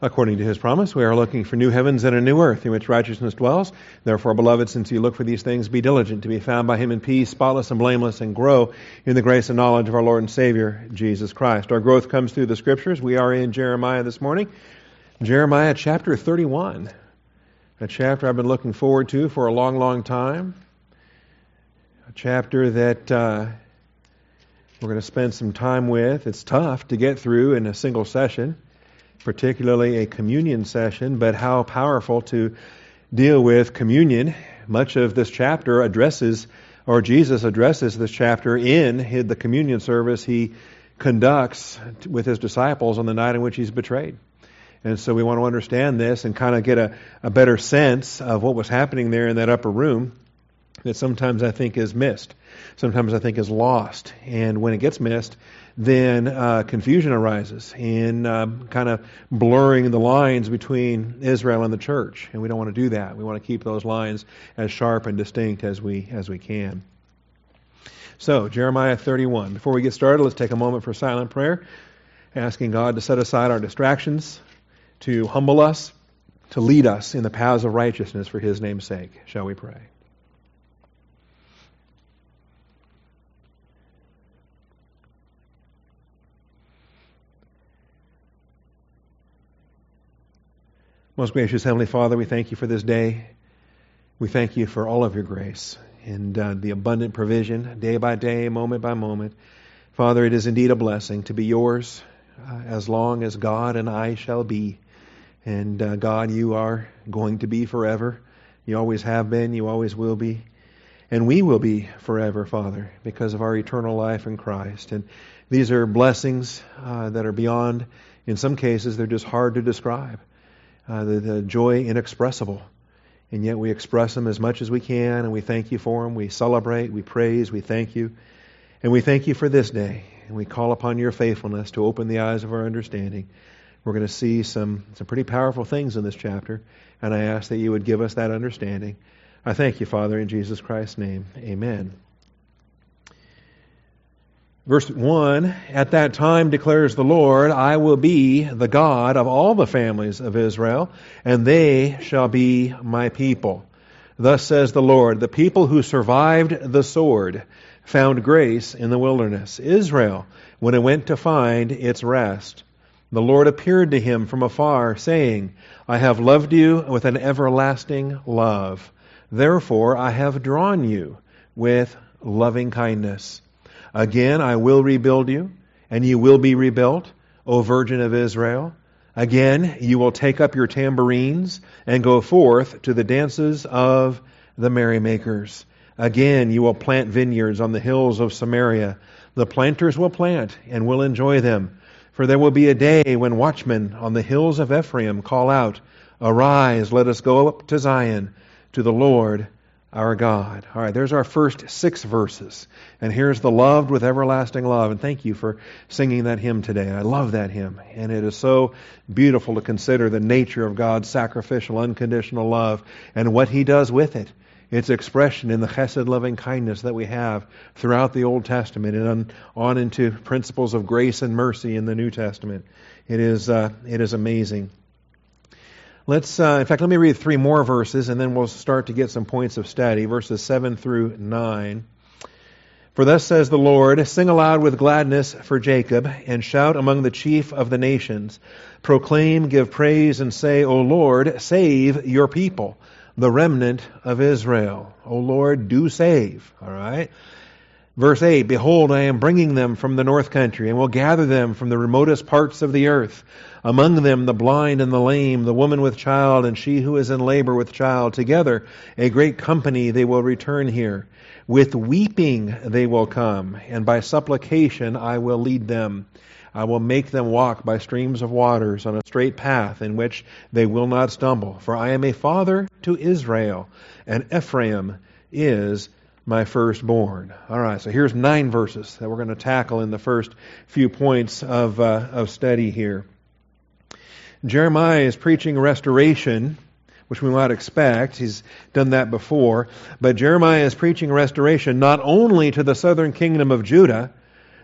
According to his promise, we are looking for new heavens and a new earth in which righteousness dwells. Therefore, beloved, since you look for these things, be diligent to be found by him in peace, spotless and blameless, and grow in the grace and knowledge of our Lord and Savior, Jesus Christ. Our growth comes through the scriptures. We are in Jeremiah this morning. Jeremiah chapter 31, a chapter I've been looking forward to for a long, long time. A chapter that uh, we're going to spend some time with. It's tough to get through in a single session particularly a communion session, but how powerful to deal with communion. Much of this chapter addresses, or Jesus addresses this chapter in the communion service he conducts with his disciples on the night in which he's betrayed. And so we want to understand this and kind of get a, a better sense of what was happening there in that upper room that sometimes I think is missed, sometimes I think is lost. And when it gets missed, then uh, confusion arises in uh, kind of blurring the lines between Israel and the church, and we don't want to do that. We want to keep those lines as sharp and distinct as we as we can. So Jeremiah 31. Before we get started, let's take a moment for silent prayer, asking God to set aside our distractions, to humble us, to lead us in the paths of righteousness for His name's sake. Shall we pray? Most gracious Heavenly Father, we thank you for this day. We thank you for all of your grace and uh, the abundant provision day by day, moment by moment. Father, it is indeed a blessing to be yours uh, as long as God and I shall be. And uh, God, you are going to be forever. You always have been, you always will be. And we will be forever, Father, because of our eternal life in Christ. And these are blessings uh, that are beyond, in some cases, they're just hard to describe uh, the, the joy inexpressible. And yet we express them as much as we can, and we thank you for them. We celebrate, we praise, we thank you. And we thank you for this day. And we call upon your faithfulness to open the eyes of our understanding. We're going to see some, some pretty powerful things in this chapter, and I ask that you would give us that understanding. I thank you, Father, in Jesus Christ's name. Amen. Verse 1 At that time declares the Lord, I will be the God of all the families of Israel, and they shall be my people. Thus says the Lord, the people who survived the sword found grace in the wilderness. Israel, when it went to find its rest. The Lord appeared to him from afar, saying, I have loved you with an everlasting love. Therefore I have drawn you with loving kindness. Again, I will rebuild you, and you will be rebuilt, O Virgin of Israel. Again, you will take up your tambourines and go forth to the dances of the merrymakers. Again, you will plant vineyards on the hills of Samaria. The planters will plant and will enjoy them. For there will be a day when watchmen on the hills of Ephraim call out, Arise, let us go up to Zion, to the Lord our God. All right, there's our first six verses. And here's the loved with everlasting love. And thank you for singing that hymn today. I love that hymn. And it is so beautiful to consider the nature of God's sacrificial, unconditional love and what He does with it. Its expression in the chesed loving kindness that we have throughout the Old Testament and on, on into principles of grace and mercy in the New Testament. It is, uh, it is amazing. Let's, uh, in fact, let me read three more verses and then we'll start to get some points of study. Verses 7 through 9. For thus says the Lord, Sing aloud with gladness for Jacob, and shout among the chief of the nations. Proclaim, give praise, and say, O Lord, save your people, the remnant of Israel. O Lord, do save. All right? Verse 8 Behold, I am bringing them from the north country, and will gather them from the remotest parts of the earth. Among them the blind and the lame, the woman with child, and she who is in labor with child. Together, a great company, they will return here. With weeping they will come, and by supplication I will lead them. I will make them walk by streams of waters on a straight path in which they will not stumble. For I am a father to Israel, and Ephraim is my firstborn. All right, so here's nine verses that we're going to tackle in the first few points of, uh, of study here. Jeremiah is preaching restoration, which we might expect. He's done that before. But Jeremiah is preaching restoration not only to the southern kingdom of Judah,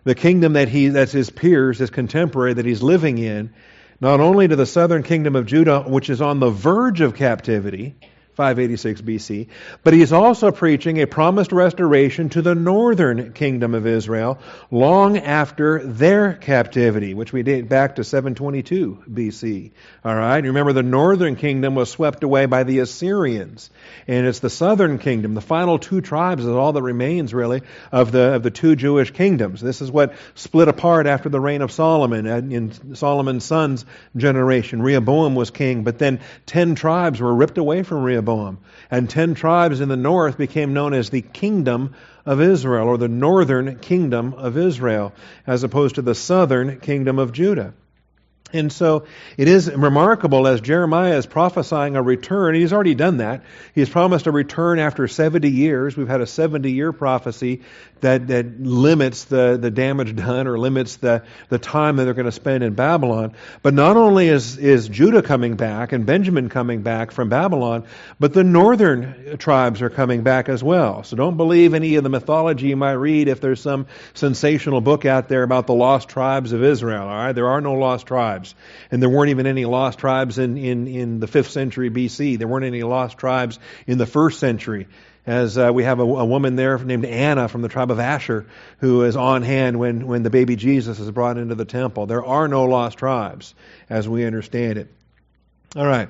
the kingdom that he, that's his peers, his contemporary that he's living in, not only to the southern kingdom of Judah, which is on the verge of captivity, 586 BC. But he's also preaching a promised restoration to the northern kingdom of Israel long after their captivity, which we date back to 722 BC. All right. Remember, the northern kingdom was swept away by the Assyrians, and it's the southern kingdom, the final two tribes, is all that remains really of the of the two Jewish kingdoms. This is what split apart after the reign of Solomon in Solomon's son's generation. Rehoboam was king, but then ten tribes were ripped away from Rehoboam Rehoboam. And ten tribes in the north became known as the kingdom of Israel, or the northern kingdom of Israel, as opposed to the southern kingdom of Judah. And so it is remarkable as Jeremiah is prophesying a return. He's already done that. He's promised a return after 70 years. We've had a 70 year prophecy that, that limits the, the damage done or limits the, the time that they're going to spend in Babylon. But not only is, is Judah coming back and Benjamin coming back from Babylon, but the northern tribes are coming back as well. So don't believe any of the mythology you might read if there's some sensational book out there about the lost tribes of Israel. All right? There are no lost tribes. And there weren't even any lost tribes in, in, in the 5th century BC. There weren't any lost tribes in the 1st century as uh, we have a, a, woman there named Anna from the tribe of Asher who is on hand when, when the baby Jesus is brought into the temple. There are no lost tribes as we understand it. All right.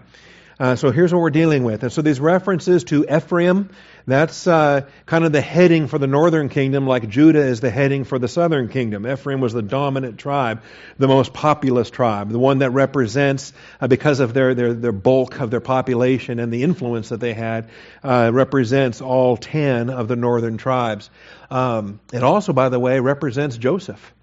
Uh, so here's what we're dealing with. And so these references to Ephraim, that's uh, kind of the heading for the northern kingdom, like Judah is the heading for the southern kingdom. Ephraim was the dominant tribe, the most populous tribe, the one that represents, uh, because of their, their, their bulk of their population and the influence that they had, uh, represents all ten of the northern tribes. Um, it also, by the way, represents Joseph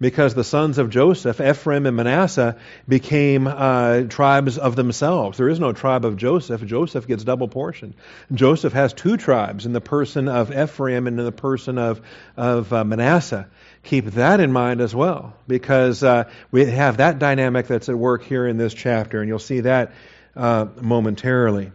because the sons of Joseph, Ephraim and Manasseh, became uh, tribes of themselves. There is no tribe of Joseph. Joseph gets double portion. Joseph has two tribes in the person of Ephraim and in the person of, of uh, Manasseh. Keep that in mind as well, because uh, we have that dynamic that's at work here in this chapter, and you'll see that uh, momentarily.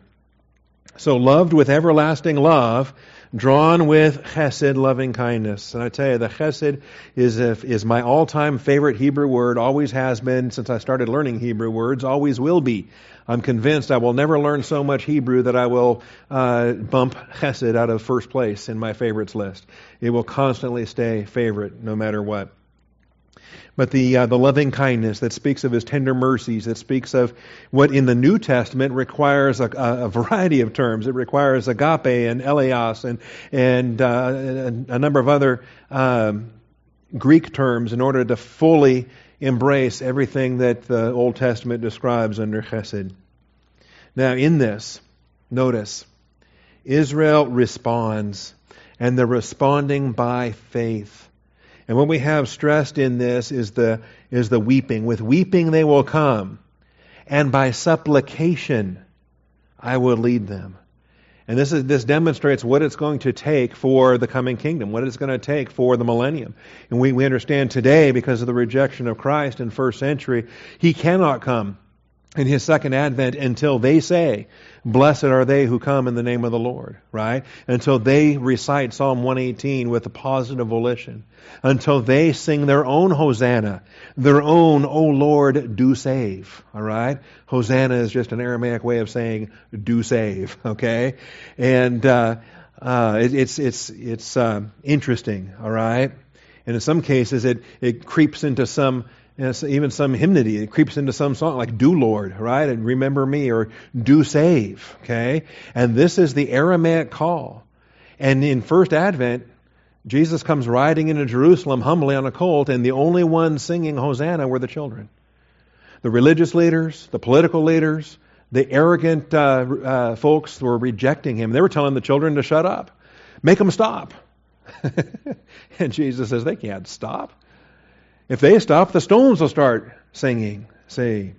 So, loved with everlasting love drawn with chesed, loving kindness. And I tell you, the chesed is, a, is my all time favorite Hebrew word, always has been since I started learning Hebrew words, always will be. I'm convinced I will never learn so much Hebrew that I will uh, bump chesed out of first place in my favorites list. It will constantly stay favorite no matter what but the, uh, the loving kindness that speaks of his tender mercies, that speaks of what in the New Testament requires a, a variety of terms. It requires agape and eleos and, and uh, a, number of other um, Greek terms in order to fully embrace everything that the Old Testament describes under chesed. Now, in this, notice, Israel responds, and they're responding by faith. And what we have stressed in this is the, is the weeping. With weeping they will come, and by supplication I will lead them. And this, is, this demonstrates what it's going to take for the coming kingdom, what it's going to take for the millennium. And we, we understand today, because of the rejection of Christ in first century, he cannot come in his second advent until they say, Blessed are they who come in the name of the Lord, right? Until they recite Psalm 118 with a positive volition. Until they sing their own Hosanna, their own, O Lord, do save, all right? Hosanna is just an Aramaic way of saying, do save, okay? And, uh, uh, it, it's, it's, it's, uh, interesting, all right? And in some cases, it, it creeps into some know, even some hymnody, it creeps into some song like "Do Lord," right, and "Remember Me" or "Do Save." Okay, and this is the Aramaic call. And in First Advent, Jesus comes riding into Jerusalem humbly on a colt, and the only ones singing Hosanna were the children. The religious leaders, the political leaders, the arrogant uh, uh, folks were rejecting him. They were telling the children to shut up, make them stop. and Jesus says they can't stop. If they stop, the stones will start singing. Say,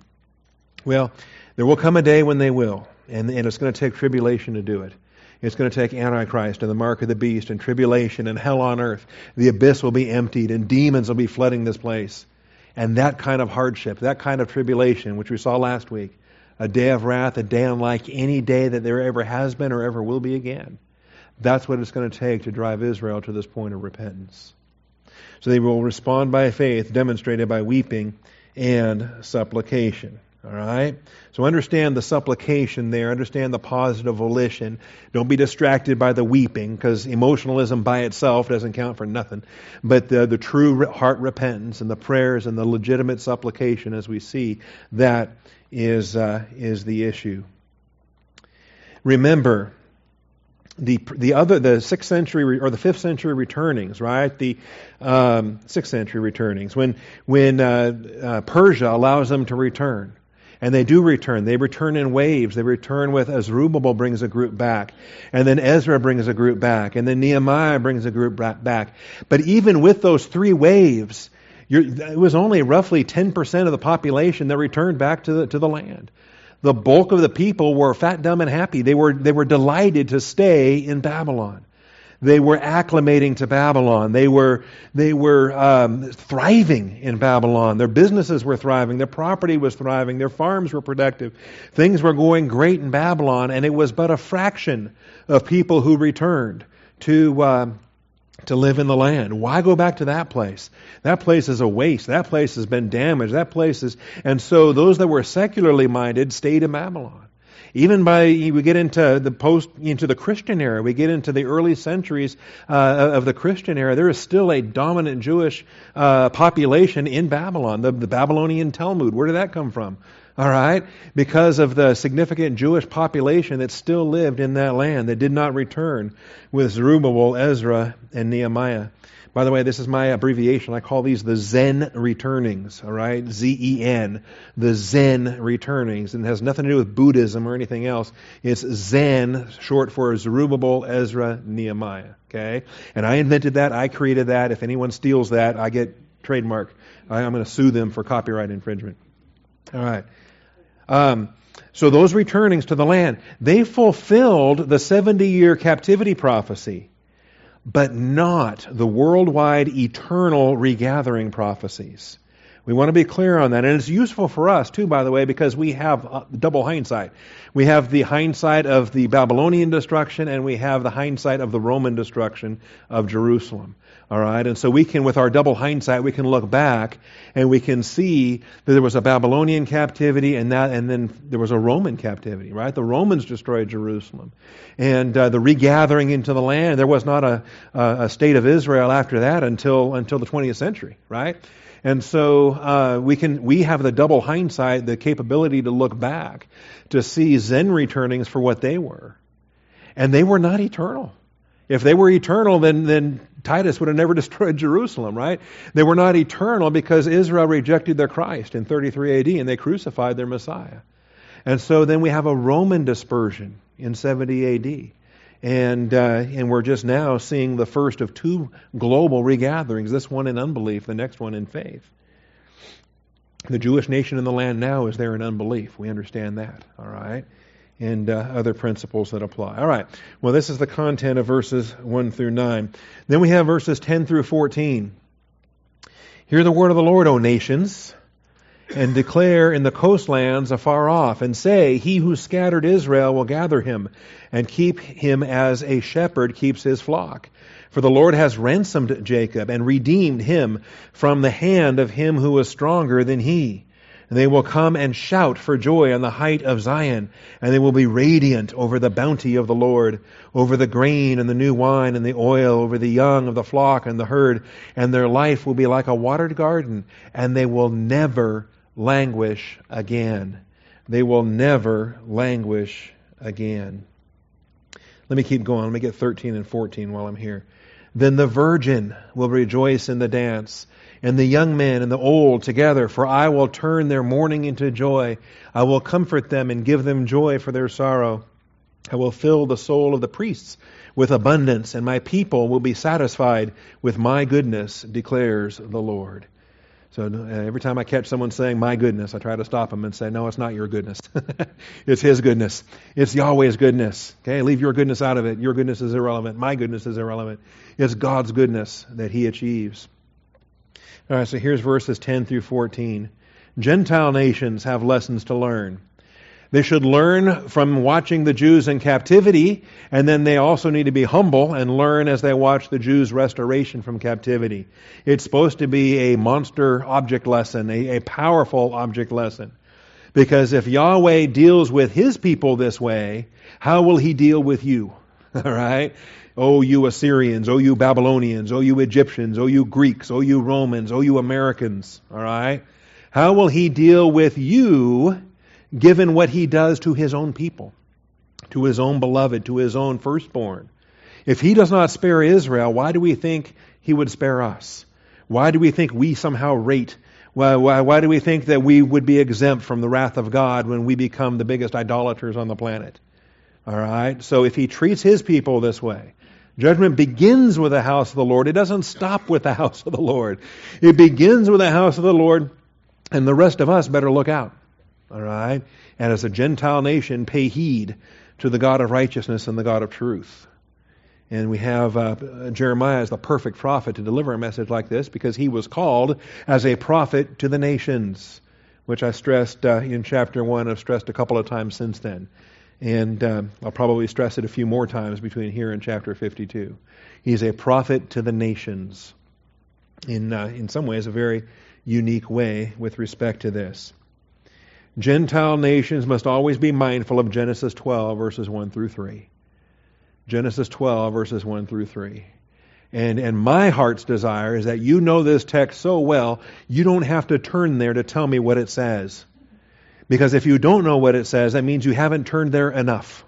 well, there will come a day when they will, and, and it's going to take tribulation to do it. It's going to take Antichrist and the mark of the beast and tribulation and hell on earth. The abyss will be emptied and demons will be flooding this place. And that kind of hardship, that kind of tribulation, which we saw last week, a day of wrath, a day unlike any day that there ever has been or ever will be again. That's what it's going to take to drive Israel to this point of repentance. So they will respond by faith, demonstrated by weeping and supplication. All right? So understand the supplication there. Understand the positive volition. Don't be distracted by the weeping because emotionalism by itself doesn't count for nothing. But the, the true heart repentance and the prayers and the legitimate supplication, as we see, that is, uh, is the issue. Remember, the the other the sixth century or the fifth century returnings, right? The um, sixth century returnings when when uh, uh, Persia allows them to return, and they do return. They return in waves. They return with Zerubbabel brings a group back, and then Ezra brings a group back, and then Nehemiah brings a group back. But even with those three waves, it was only roughly ten percent of the population that returned back to the to the land the bulk of the people were fat, dumb, and happy. They were, they were delighted to stay in Babylon. They were acclimating to Babylon. They were, they were um, thriving in Babylon. Their businesses were thriving. Their property was thriving. Their farms were productive. Things were going great in Babylon, and it was but a fraction of people who returned to, uh, to live in the land. Why go back to that place? That place is a waste. That place has been damaged. That place is, and so those that were secularly minded stayed in Babylon. Even by we get into the post into the Christian era, we get into the early centuries uh, of the Christian era. There is still a dominant Jewish uh, population in Babylon. The, the Babylonian Talmud. Where did that come from? All right? Because of the significant Jewish population that still lived in that land that did not return with Zerubbabel, Ezra, and Nehemiah. By the way, this is my abbreviation. I call these the Zen returnings, all right? Z E N, the Zen returnings. And it has nothing to do with Buddhism or anything else. It's Zen, short for Zerubbabel, Ezra, Nehemiah, okay? And I invented that. I created that. If anyone steals that, I get trademark. I'm going to sue them for copyright infringement. All right. Um, so those returnings to the land, they fulfilled the 70 year captivity prophecy, but not the worldwide eternal regathering prophecies. We want to be clear on that. And it's useful for us, too, by the way, because we have uh, double hindsight. We have the hindsight of the Babylonian destruction, and we have the hindsight of the Roman destruction of Jerusalem. All right, and so we can, with our double hindsight, we can look back and we can see that there was a Babylonian captivity and that, and then there was a Roman captivity. Right, the Romans destroyed Jerusalem, and uh, the regathering into the land. There was not a, a state of Israel after that until until the 20th century. Right, and so uh, we can we have the double hindsight, the capability to look back to see Zen returnings for what they were, and they were not eternal. If they were eternal, then, then Titus would have never destroyed Jerusalem, right? They were not eternal because Israel rejected their Christ in 33 AD and they crucified their Messiah. And so then we have a Roman dispersion in 70 AD. And, uh, and we're just now seeing the first of two global regatherings, this one in unbelief, the next one in faith. The Jewish nation in the land now is there in unbelief. We understand that, all right? And uh, other principles that apply. All right. Well, this is the content of verses 1 through 9. Then we have verses 10 through 14. Hear the word of the Lord, O nations, and declare in the coastlands afar off, and say, He who scattered Israel will gather him, and keep him as a shepherd keeps his flock. For the Lord has ransomed Jacob, and redeemed him from the hand of him who was stronger than he. And they will come and shout for joy on the height of Zion, and they will be radiant over the bounty of the Lord, over the grain and the new wine and the oil, over the young of the flock and the herd, and their life will be like a watered garden, and they will never languish again. They will never languish again. Let me keep going. Let me get 13 and 14 while I'm here. Then the virgin will rejoice in the dance and the young men and the old together, for I will turn their mourning into joy. I will comfort them and give them joy for their sorrow. I will fill the soul of the priests with abundance, and my people will be satisfied with my goodness, declares the Lord. So uh, every time I catch someone saying, My goodness, I try to stop them and say, No, it's not your goodness. it's His goodness. It's Yahweh's goodness. Okay, leave your goodness out of it. Your goodness is irrelevant. My goodness is irrelevant. It's God's goodness that He achieves. All right, so here's verses 10 through 14. Gentile nations have lessons to learn. They should learn from watching the Jews in captivity, and then they also need to be humble and learn as they watch the Jews' restoration from captivity. It's supposed to be a monster object lesson, a, a powerful object lesson. Because if Yahweh deals with his people this way, how will he deal with you? All right? Oh, you Assyrians, oh, you Babylonians, oh, you Egyptians, oh, you Greeks, oh, you Romans, oh, you Americans. All right? How will he deal with you given what he does to his own people, to his own beloved, to his own firstborn. If he does not spare Israel, why do we think he would spare us? Why do we think we somehow rate? Why, why, why do we think that we would be exempt from the wrath of God when we become the biggest idolaters on the planet? All right? So if he treats his people this way, Judgment begins with the house of the Lord. It doesn't stop with the house of the Lord. It begins with the house of the Lord, and the rest of us better look out. All right? And as a Gentile nation, pay heed to the God of righteousness and the God of truth. And we have uh, Jeremiah as the perfect prophet to deliver a message like this because he was called as a prophet to the nations, which I stressed uh, in chapter 1. I've stressed a couple of times since then. And uh, I'll probably stress it a few more times between here and chapter 52. He's a prophet to the nations in, uh, in some ways, a very unique way with respect to this. Gentile nations must always be mindful of Genesis 12, verses 1 through 3. Genesis 12, verses 1 through 3. And, and my heart's desire is that you know this text so well, you don't have to turn there to tell me what it says. Because if you don't know what it says, that means you haven't turned there enough.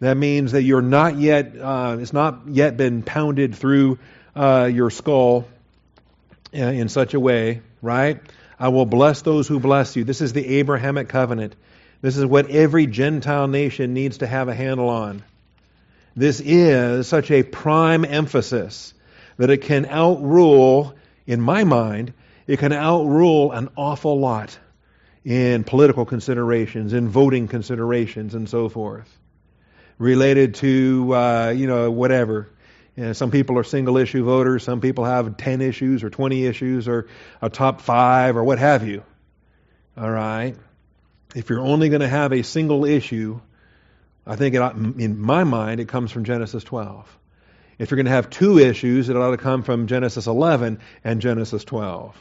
That means that you're not yet, uh, it's not yet been pounded through uh, your skull uh, in such a way, right? I will bless those who bless you. This is the Abrahamic covenant. This is what every Gentile nation needs to have a handle on. This is such a prime emphasis that it can outrule, in my mind, it can outrule an awful lot in political considerations, in voting considerations, and so forth, related to, uh, you know, whatever. You know, some people are single issue voters. Some people have 10 issues or 20 issues or a top five or what have you. All right? If you're only going to have a single issue, I think it, in my mind it comes from Genesis 12. If you're going to have two issues, it ought to come from Genesis 11 and Genesis 12.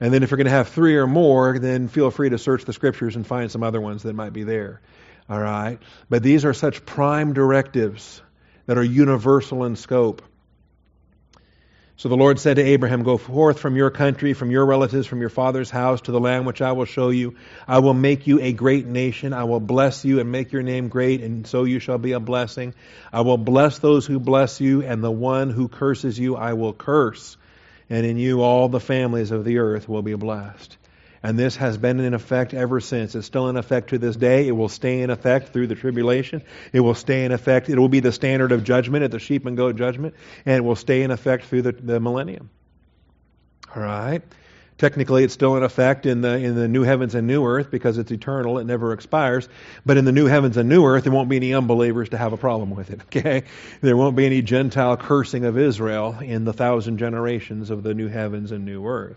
And then if you're going to have three or more, then feel free to search the scriptures and find some other ones that might be there. All right? But these are such prime directives that are universal in scope. So the Lord said to Abraham, Go forth from your country, from your relatives, from your father's house to the land which I will show you. I will make you a great nation. I will bless you and make your name great, and so you shall be a blessing. I will bless those who bless you, and the one who curses you I will curse. And in you all the families of the earth will be blessed. And this has been in effect ever since. It's still in effect to this day. It will stay in effect through the tribulation. It will stay in effect. It will be the standard of judgment at the sheep and goat judgment. And it will stay in effect through the, the millennium. All right. Technically, it's still in effect in the in the new heavens and new earth because it's eternal; it never expires. But in the new heavens and new earth, there won't be any unbelievers to have a problem with it. Okay, there won't be any Gentile cursing of Israel in the thousand generations of the new heavens and new earth.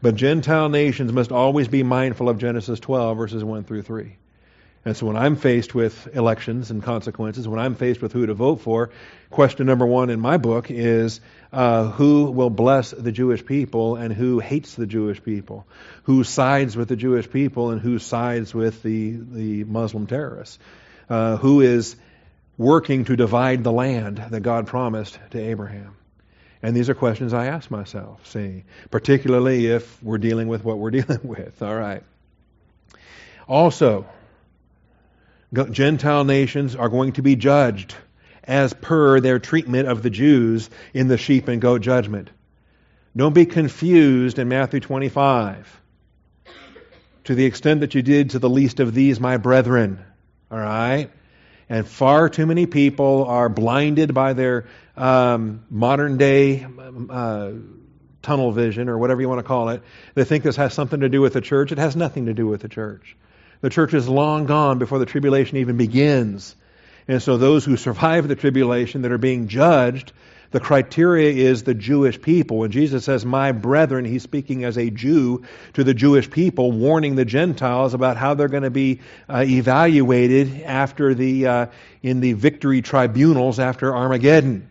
But Gentile nations must always be mindful of Genesis 12, verses 1 through 3. And so when I'm faced with elections and consequences, when I'm faced with who to vote for, question number one in my book is uh, who will bless the Jewish people and who hates the Jewish people? Who sides with the Jewish people and who sides with the, the Muslim terrorists? Uh, who is working to divide the land that God promised to Abraham? And these are questions I ask myself, see, particularly if we're dealing with what we're dealing with. All right. Also, Gentile nations are going to be judged as per their treatment of the Jews in the sheep and goat judgment. Don't be confused in Matthew 25. To the extent that you did to the least of these, my brethren. All right? And far too many people are blinded by their um, modern day uh, tunnel vision or whatever you want to call it. They think this has something to do with the church. It has nothing to do with the church. The church is long gone before the tribulation even begins. And so those who survive the tribulation that are being judged, The criteria is the Jewish people. When Jesus says, my brethren, he's speaking as a Jew to the Jewish people, warning the Gentiles about how they're going to be uh, evaluated after the, uh, in the victory tribunals after Armageddon.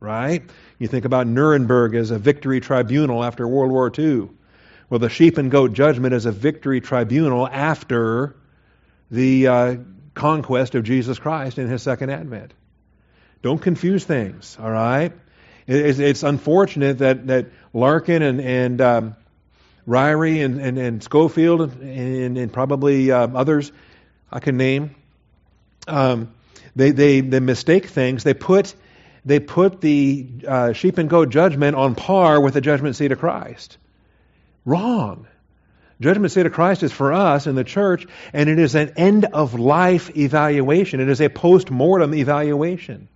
Right? You think about Nuremberg as a victory tribunal after World War II. Well, the sheep and goat judgment is a victory tribunal after the uh, conquest of Jesus Christ in his second advent. Don't confuse things, all right? It's, it's unfortunate that, that Larkin and, and um, Ryrie and, and, and Scofield and, and probably uh, others I can name, um, they, they, they mistake things. They put, they put the uh, sheep and goat judgment on par with the judgment seat of Christ. Wrong. Judgment seat of Christ is for us in the church, and it is an end of life evaluation. It is a post mortem evaluation.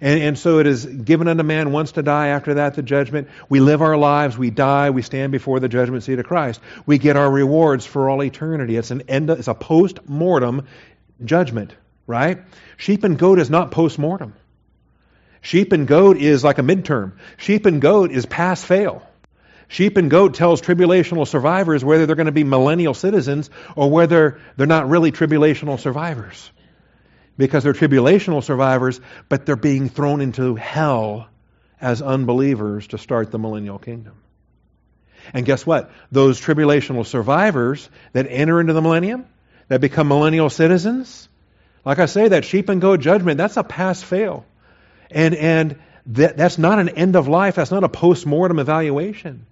And, and so it is given unto man once to die, after that the judgment. We live our lives, we die, we stand before the judgment seat of Christ. We get our rewards for all eternity. It's an end, it's a post mortem judgment, right? Sheep and goat is not post mortem. Sheep and goat is like a midterm. Sheep and goat is pass fail. Sheep and goat tells tribulational survivors whether they're going to be millennial citizens or whether they're not really tribulational survivors because they're tribulational survivors, but they're being thrown into hell as unbelievers to start the millennial kingdom. And guess what? Those tribulational survivors that enter into the millennium, that become millennial citizens, like I say, that sheep and goat judgment, that's a pass fail. And, and that, that's not an end of life, that's not a post mortem evaluation.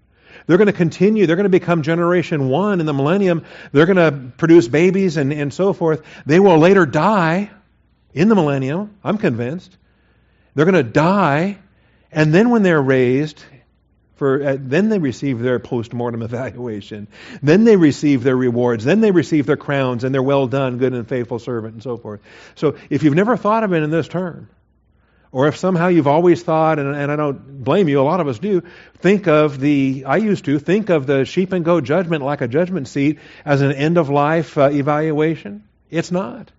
They're going to continue. They're going to become generation one in the millennium. They're going to produce babies and, and so forth. They will later die in the millennium, I'm convinced. They're going to die, and then when they're raised, for uh, then they receive their post-mortem evaluation. Then they receive their rewards. Then they receive their crowns and their well done, good and faithful servant, and so forth. So if you've never thought of it in this term, or if somehow you've always thought, and, and I don't blame you, a lot of us do, think of the, I used to, think of the sheep and goat judgment like a judgment seat as an end of life uh, evaluation. It's not.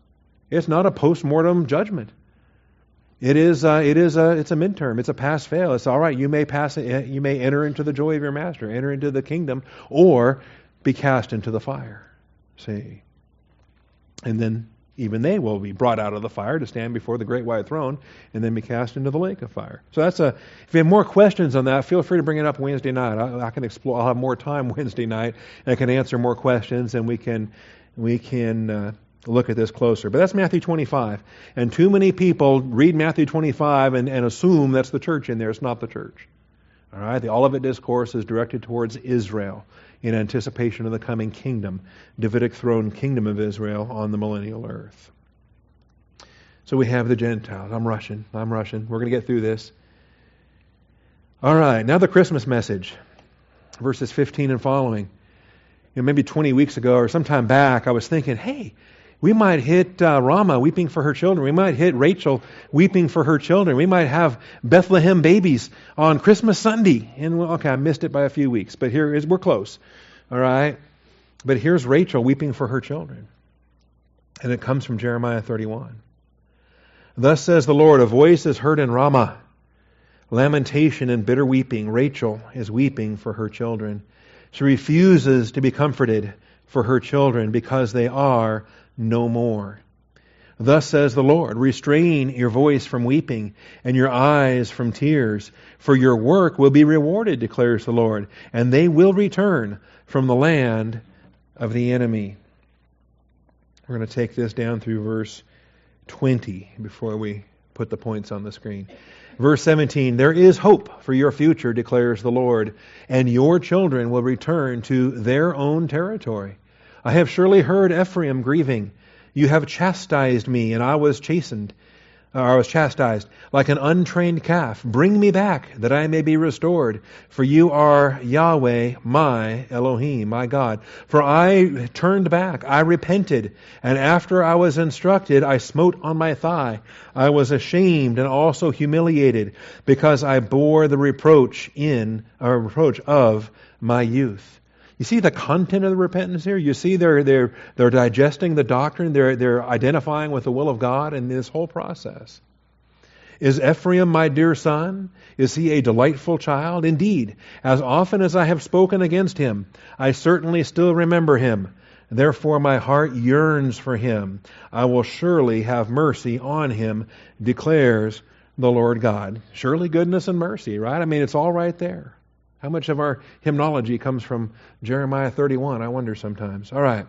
It's not a post-mortem judgment. It is, uh, it is a, it's a midterm. It's a pass fail. It's all right. You may pass, you may enter into the joy of your master, enter into the kingdom, or be cast into the fire. See? And then even they will be brought out of the fire to stand before the great white throne and then be cast into the lake of fire. So that's a, if you have more questions on that, feel free to bring it up Wednesday night. I, I can explore, I'll have more time Wednesday night and I can answer more questions and we can, we can, uh, look at this closer. But that's Matthew 25. And too many people read Matthew 25 and, and assume that's the church in there. It's not the church. All right? The Olivet Discourse is directed towards Israel in anticipation of the coming kingdom, Davidic throne kingdom of Israel on the millennial earth. So we have the Gentiles. I'm rushing. I'm rushing. We're going to get through this. All right, now the Christmas message, verses 15 and following. You know, maybe 20 weeks ago or sometime back, I was thinking, hey, we might hit uh, Ramah weeping for her children. We might hit Rachel weeping for her children. We might have Bethlehem babies on Christmas Sunday. And okay, I missed it by a few weeks, but here is we're close. All right. But here's Rachel weeping for her children. And it comes from Jeremiah 31. Thus says the Lord, a voice is heard in Ramah, lamentation and bitter weeping. Rachel is weeping for her children. She refuses to be comforted for her children because they are no more. Thus says the Lord, restrain your voice from weeping and your eyes from tears, for your work will be rewarded, declares the Lord, and they will return from the land of the enemy. We're going to take this down through verse 20 before we put the points on the screen. Verse 17, there is hope for your future, declares the Lord, and your children will return to their own territory. I have surely heard Ephraim grieving. You have chastised me, and I was chastened. I was chastised like an untrained calf. Bring me back that I may be restored. For you are Yahweh, my Elohim, my God. For I turned back, I repented, and after I was instructed, I smote on my thigh. I was ashamed and also humiliated, because I bore the reproach in, or reproach of my youth. You see the content of the repentance here? You see they're, they're, they're digesting the doctrine, they're, they're identifying with the will of God in this whole process. Is Ephraim my dear son? Is he a delightful child? Indeed, as often as I have spoken against him, I certainly still remember him. Therefore my heart yearns for him. I will surely have mercy on him, declares the Lord God. Surely goodness and mercy, right? I mean, it's all right there. How much of our hymnology comes from Jeremiah 31? I wonder sometimes. All right.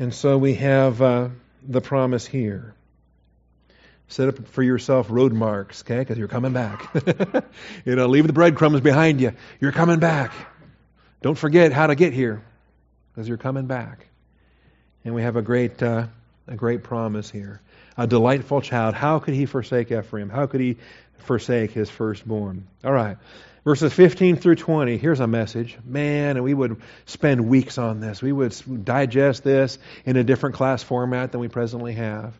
And so we have uh, the promise here. Set up for yourself road marks, okay? Because you're coming back. you know, leave the breadcrumbs behind you. You're coming back. Don't forget how to get here, because you're coming back. And we have a great, uh, a great promise here. A delightful child. How could he forsake Ephraim? How could he forsake his firstborn? All right. Verses 15 through 20, here's a message. Man, and we would spend weeks on this. We would digest this in a different class format than we presently have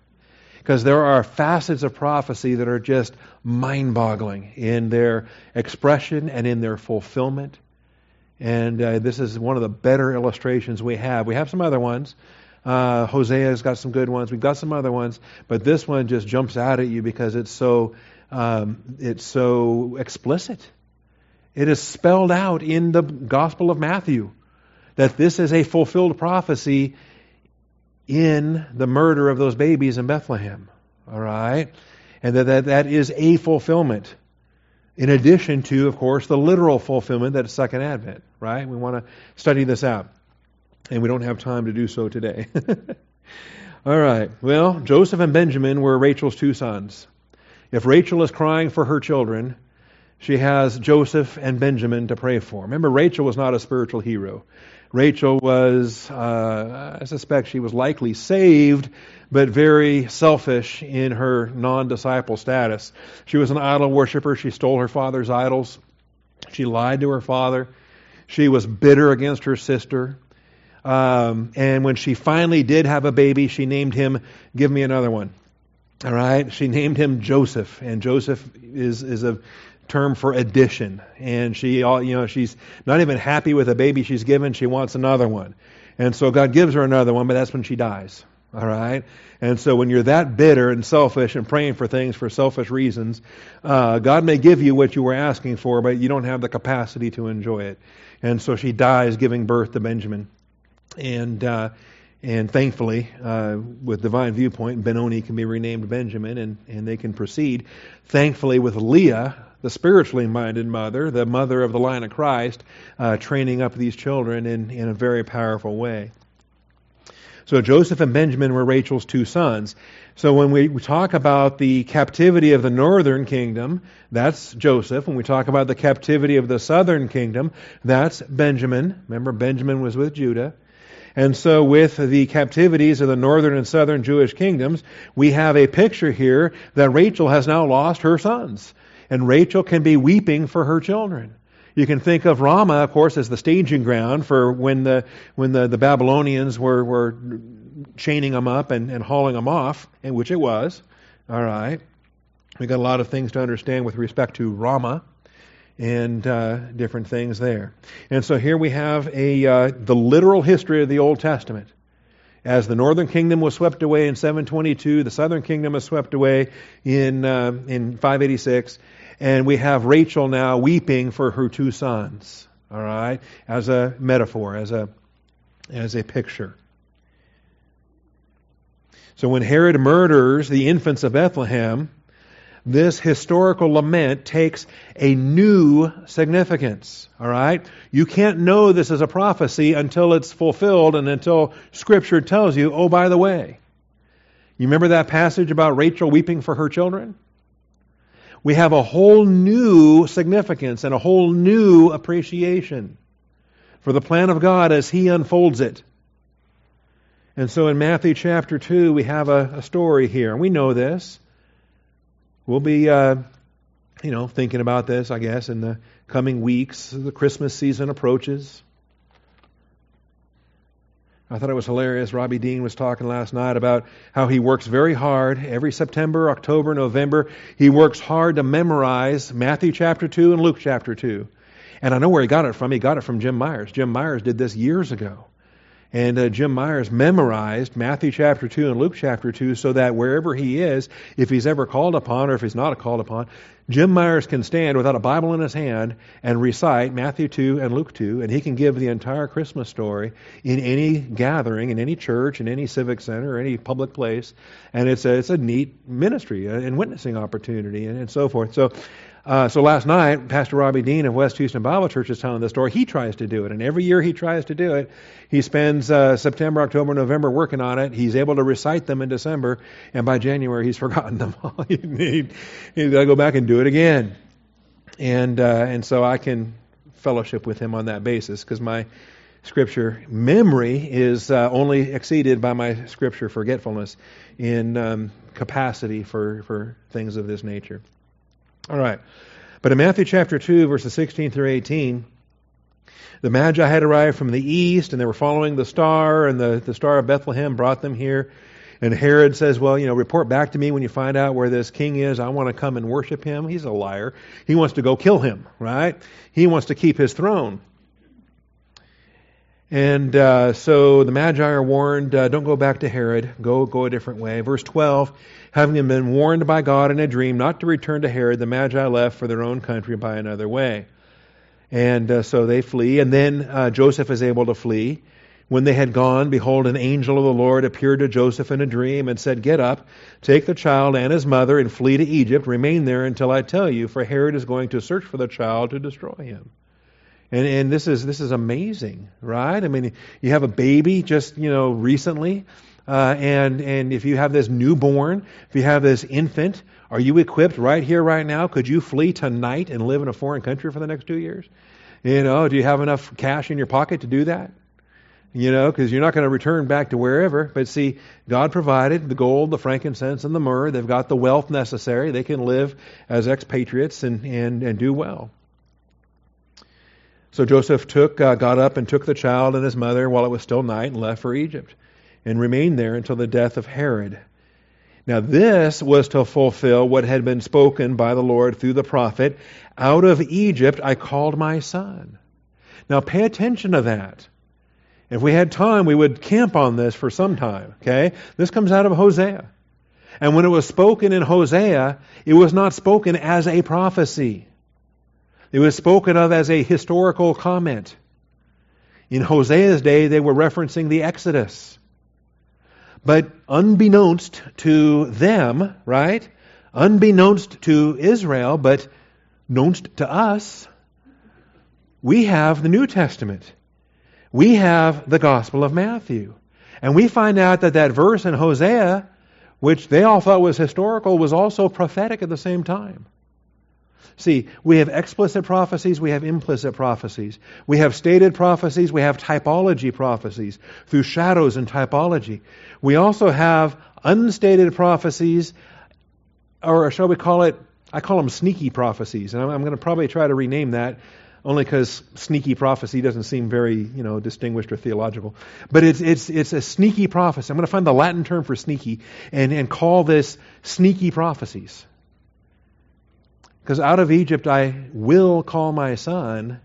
because there are facets of prophecy that are just mind boggling in their expression and in their fulfillment. And uh, this is one of the better illustrations we have. We have some other ones. Uh, Hosea's got some good ones. We've got some other ones, but this one just jumps out at you because it's so um, it's so explicit. It is spelled out in the Gospel of Matthew that this is a fulfilled prophecy in the murder of those babies in Bethlehem. All right? And that, that, that is a fulfillment. In addition to, of course, the literal fulfillment that's Second Advent, right? We want to study this out. And we don't have time to do so today. All right. Well, Joseph and Benjamin were Rachel's two sons. If Rachel is crying for her children, she has Joseph and Benjamin to pray for. Remember, Rachel was not a spiritual hero. Rachel was, uh, I suspect she was likely saved, but very selfish in her non disciple status. She was an idol worshiper. She stole her father's idols. She lied to her father. She was bitter against her sister. Um, and when she finally did have a baby, she named him, give me another one. All right? She named him Joseph. And Joseph is, is a term for addition. And she, you know, she's not even happy with the baby she's given. She wants another one. And so God gives her another one, but that's when she dies. All right? And so when you're that bitter and selfish and praying for things for selfish reasons, uh, God may give you what you were asking for, but you don't have the capacity to enjoy it. And so she dies giving birth to Benjamin. And, uh, and thankfully, uh, with divine viewpoint, Benoni can be renamed Benjamin and, and they can proceed. Thankfully, with Leah, the spiritually minded mother, the mother of the line of Christ, uh, training up these children in, in a very powerful way. So Joseph and Benjamin were Rachel's two sons. So when we talk about the captivity of the northern kingdom, that's Joseph. When we talk about the captivity of the southern kingdom, that's Benjamin. Remember, Benjamin was with Judah. And so, with the captivities of the northern and southern Jewish kingdoms, we have a picture here that Rachel has now lost her sons and Rachel can be weeping for her children. You can think of Ramah, of course, as the staging ground for when the when the, the Babylonians were, were chaining them up and, and hauling them off, which it was. All right. We've got a lot of things to understand with respect to Ramah and uh, different things there. And so here we have a uh, the literal history of the Old Testament. As the northern kingdom was swept away in 722, the southern kingdom was swept away in uh, in 586, and we have Rachel now weeping for her two sons. All right, as a metaphor, as a as a picture. So when Herod murders the infants of Bethlehem, this historical lament takes a new significance. All right? You can't know this is a prophecy until it's fulfilled and until Scripture tells you, oh, by the way. You remember that passage about Rachel weeping for her children? we have a whole new significance and a whole new appreciation for the plan of God as He unfolds it. And so in Matthew chapter 2, we have a, a story here. And we know this. We'll be, uh, you know, thinking about this, I guess, in the coming weeks. The Christmas season approaches. I thought it was hilarious. Robbie Dean was talking last night about how he works very hard every September, October, November. He works hard to memorize Matthew chapter 2 and Luke chapter 2. And I know where he got it from. He got it from Jim Myers. Jim Myers did this years ago. And uh, Jim Myers memorized Matthew chapter 2 and Luke chapter 2 so that wherever he is, if he's ever called upon or if he's not called upon, Jim Myers can stand without a Bible in his hand and recite Matthew 2 and Luke 2, and he can give the entire Christmas story in any gathering, in any church, in any civic center, or any public place. And it's a, it's a neat ministry and witnessing opportunity and, and so forth. So uh, so last night, Pastor Robbie Dean of West Houston Bible Church is telling the story. He tries to do it, and every year he tries to do it. He spends uh, September, October, November working on it. He's able to recite them in December, and by January he's forgotten them all. he, he, he's got to go back and do it again. And uh, and so I can fellowship with him on that basis because my scripture memory is uh, only exceeded by my scripture forgetfulness in um, capacity for for things of this nature. All right. But in Matthew chapter 2, verses 16 through 18, the Magi had arrived from the east and they were following the star, and the, the star of Bethlehem brought them here. And Herod says, Well, you know, report back to me when you find out where this king is. I want to come and worship him. He's a liar. He wants to go kill him, right? He wants to keep his throne. And uh, so the Magi are warned, uh, don't go back to Herod. Go, go a different way. Verse 12 Having been warned by God in a dream not to return to Herod, the Magi left for their own country by another way. And uh, so they flee, and then uh, Joseph is able to flee. When they had gone, behold, an angel of the Lord appeared to Joseph in a dream and said, Get up, take the child and his mother, and flee to Egypt. Remain there until I tell you, for Herod is going to search for the child to destroy him. And, and this is this is amazing, right? I mean, you have a baby just you know recently, uh, and and if you have this newborn, if you have this infant, are you equipped right here, right now? Could you flee tonight and live in a foreign country for the next two years? You know, do you have enough cash in your pocket to do that? You know, because you're not going to return back to wherever. But see, God provided the gold, the frankincense, and the myrrh. They've got the wealth necessary. They can live as expatriates and, and, and do well. So Joseph took, uh, got up and took the child and his mother while it was still night and left for Egypt and remained there until the death of Herod. Now, this was to fulfill what had been spoken by the Lord through the prophet Out of Egypt I called my son. Now, pay attention to that. If we had time, we would camp on this for some time, okay? This comes out of Hosea. And when it was spoken in Hosea, it was not spoken as a prophecy. It was spoken of as a historical comment. In Hosea's day, they were referencing the Exodus. But unbeknownst to them, right? Unbeknownst to Israel, but knownst to us, we have the New Testament. We have the Gospel of Matthew. And we find out that that verse in Hosea, which they all thought was historical, was also prophetic at the same time. See, we have explicit prophecies, we have implicit prophecies. We have stated prophecies, we have typology prophecies through shadows and typology. We also have unstated prophecies, or shall we call it, I call them sneaky prophecies. And I'm, I'm going to probably try to rename that only because sneaky prophecy doesn't seem very, you know, distinguished or theological. But it's, it's, it's a sneaky prophecy. I'm going to find the Latin term for sneaky and, and call this sneaky prophecies. Because out of Egypt I will call my son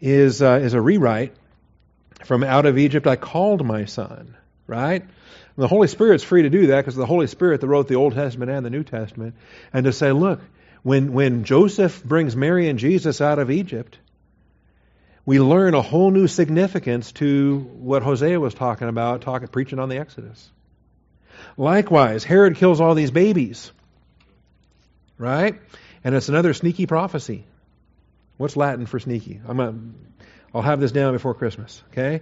is, uh, is a rewrite from out of Egypt I called my son, right? And the Holy Spirit's free to do that because the Holy Spirit that wrote the Old Testament and the New Testament, and to say, look, when, when Joseph brings Mary and Jesus out of Egypt, we learn a whole new significance to what Hosea was talking about, talking, preaching on the Exodus. Likewise, Herod kills all these babies, right? And it's another sneaky prophecy. What's Latin for sneaky? I'm a, I'll have this down before Christmas, okay?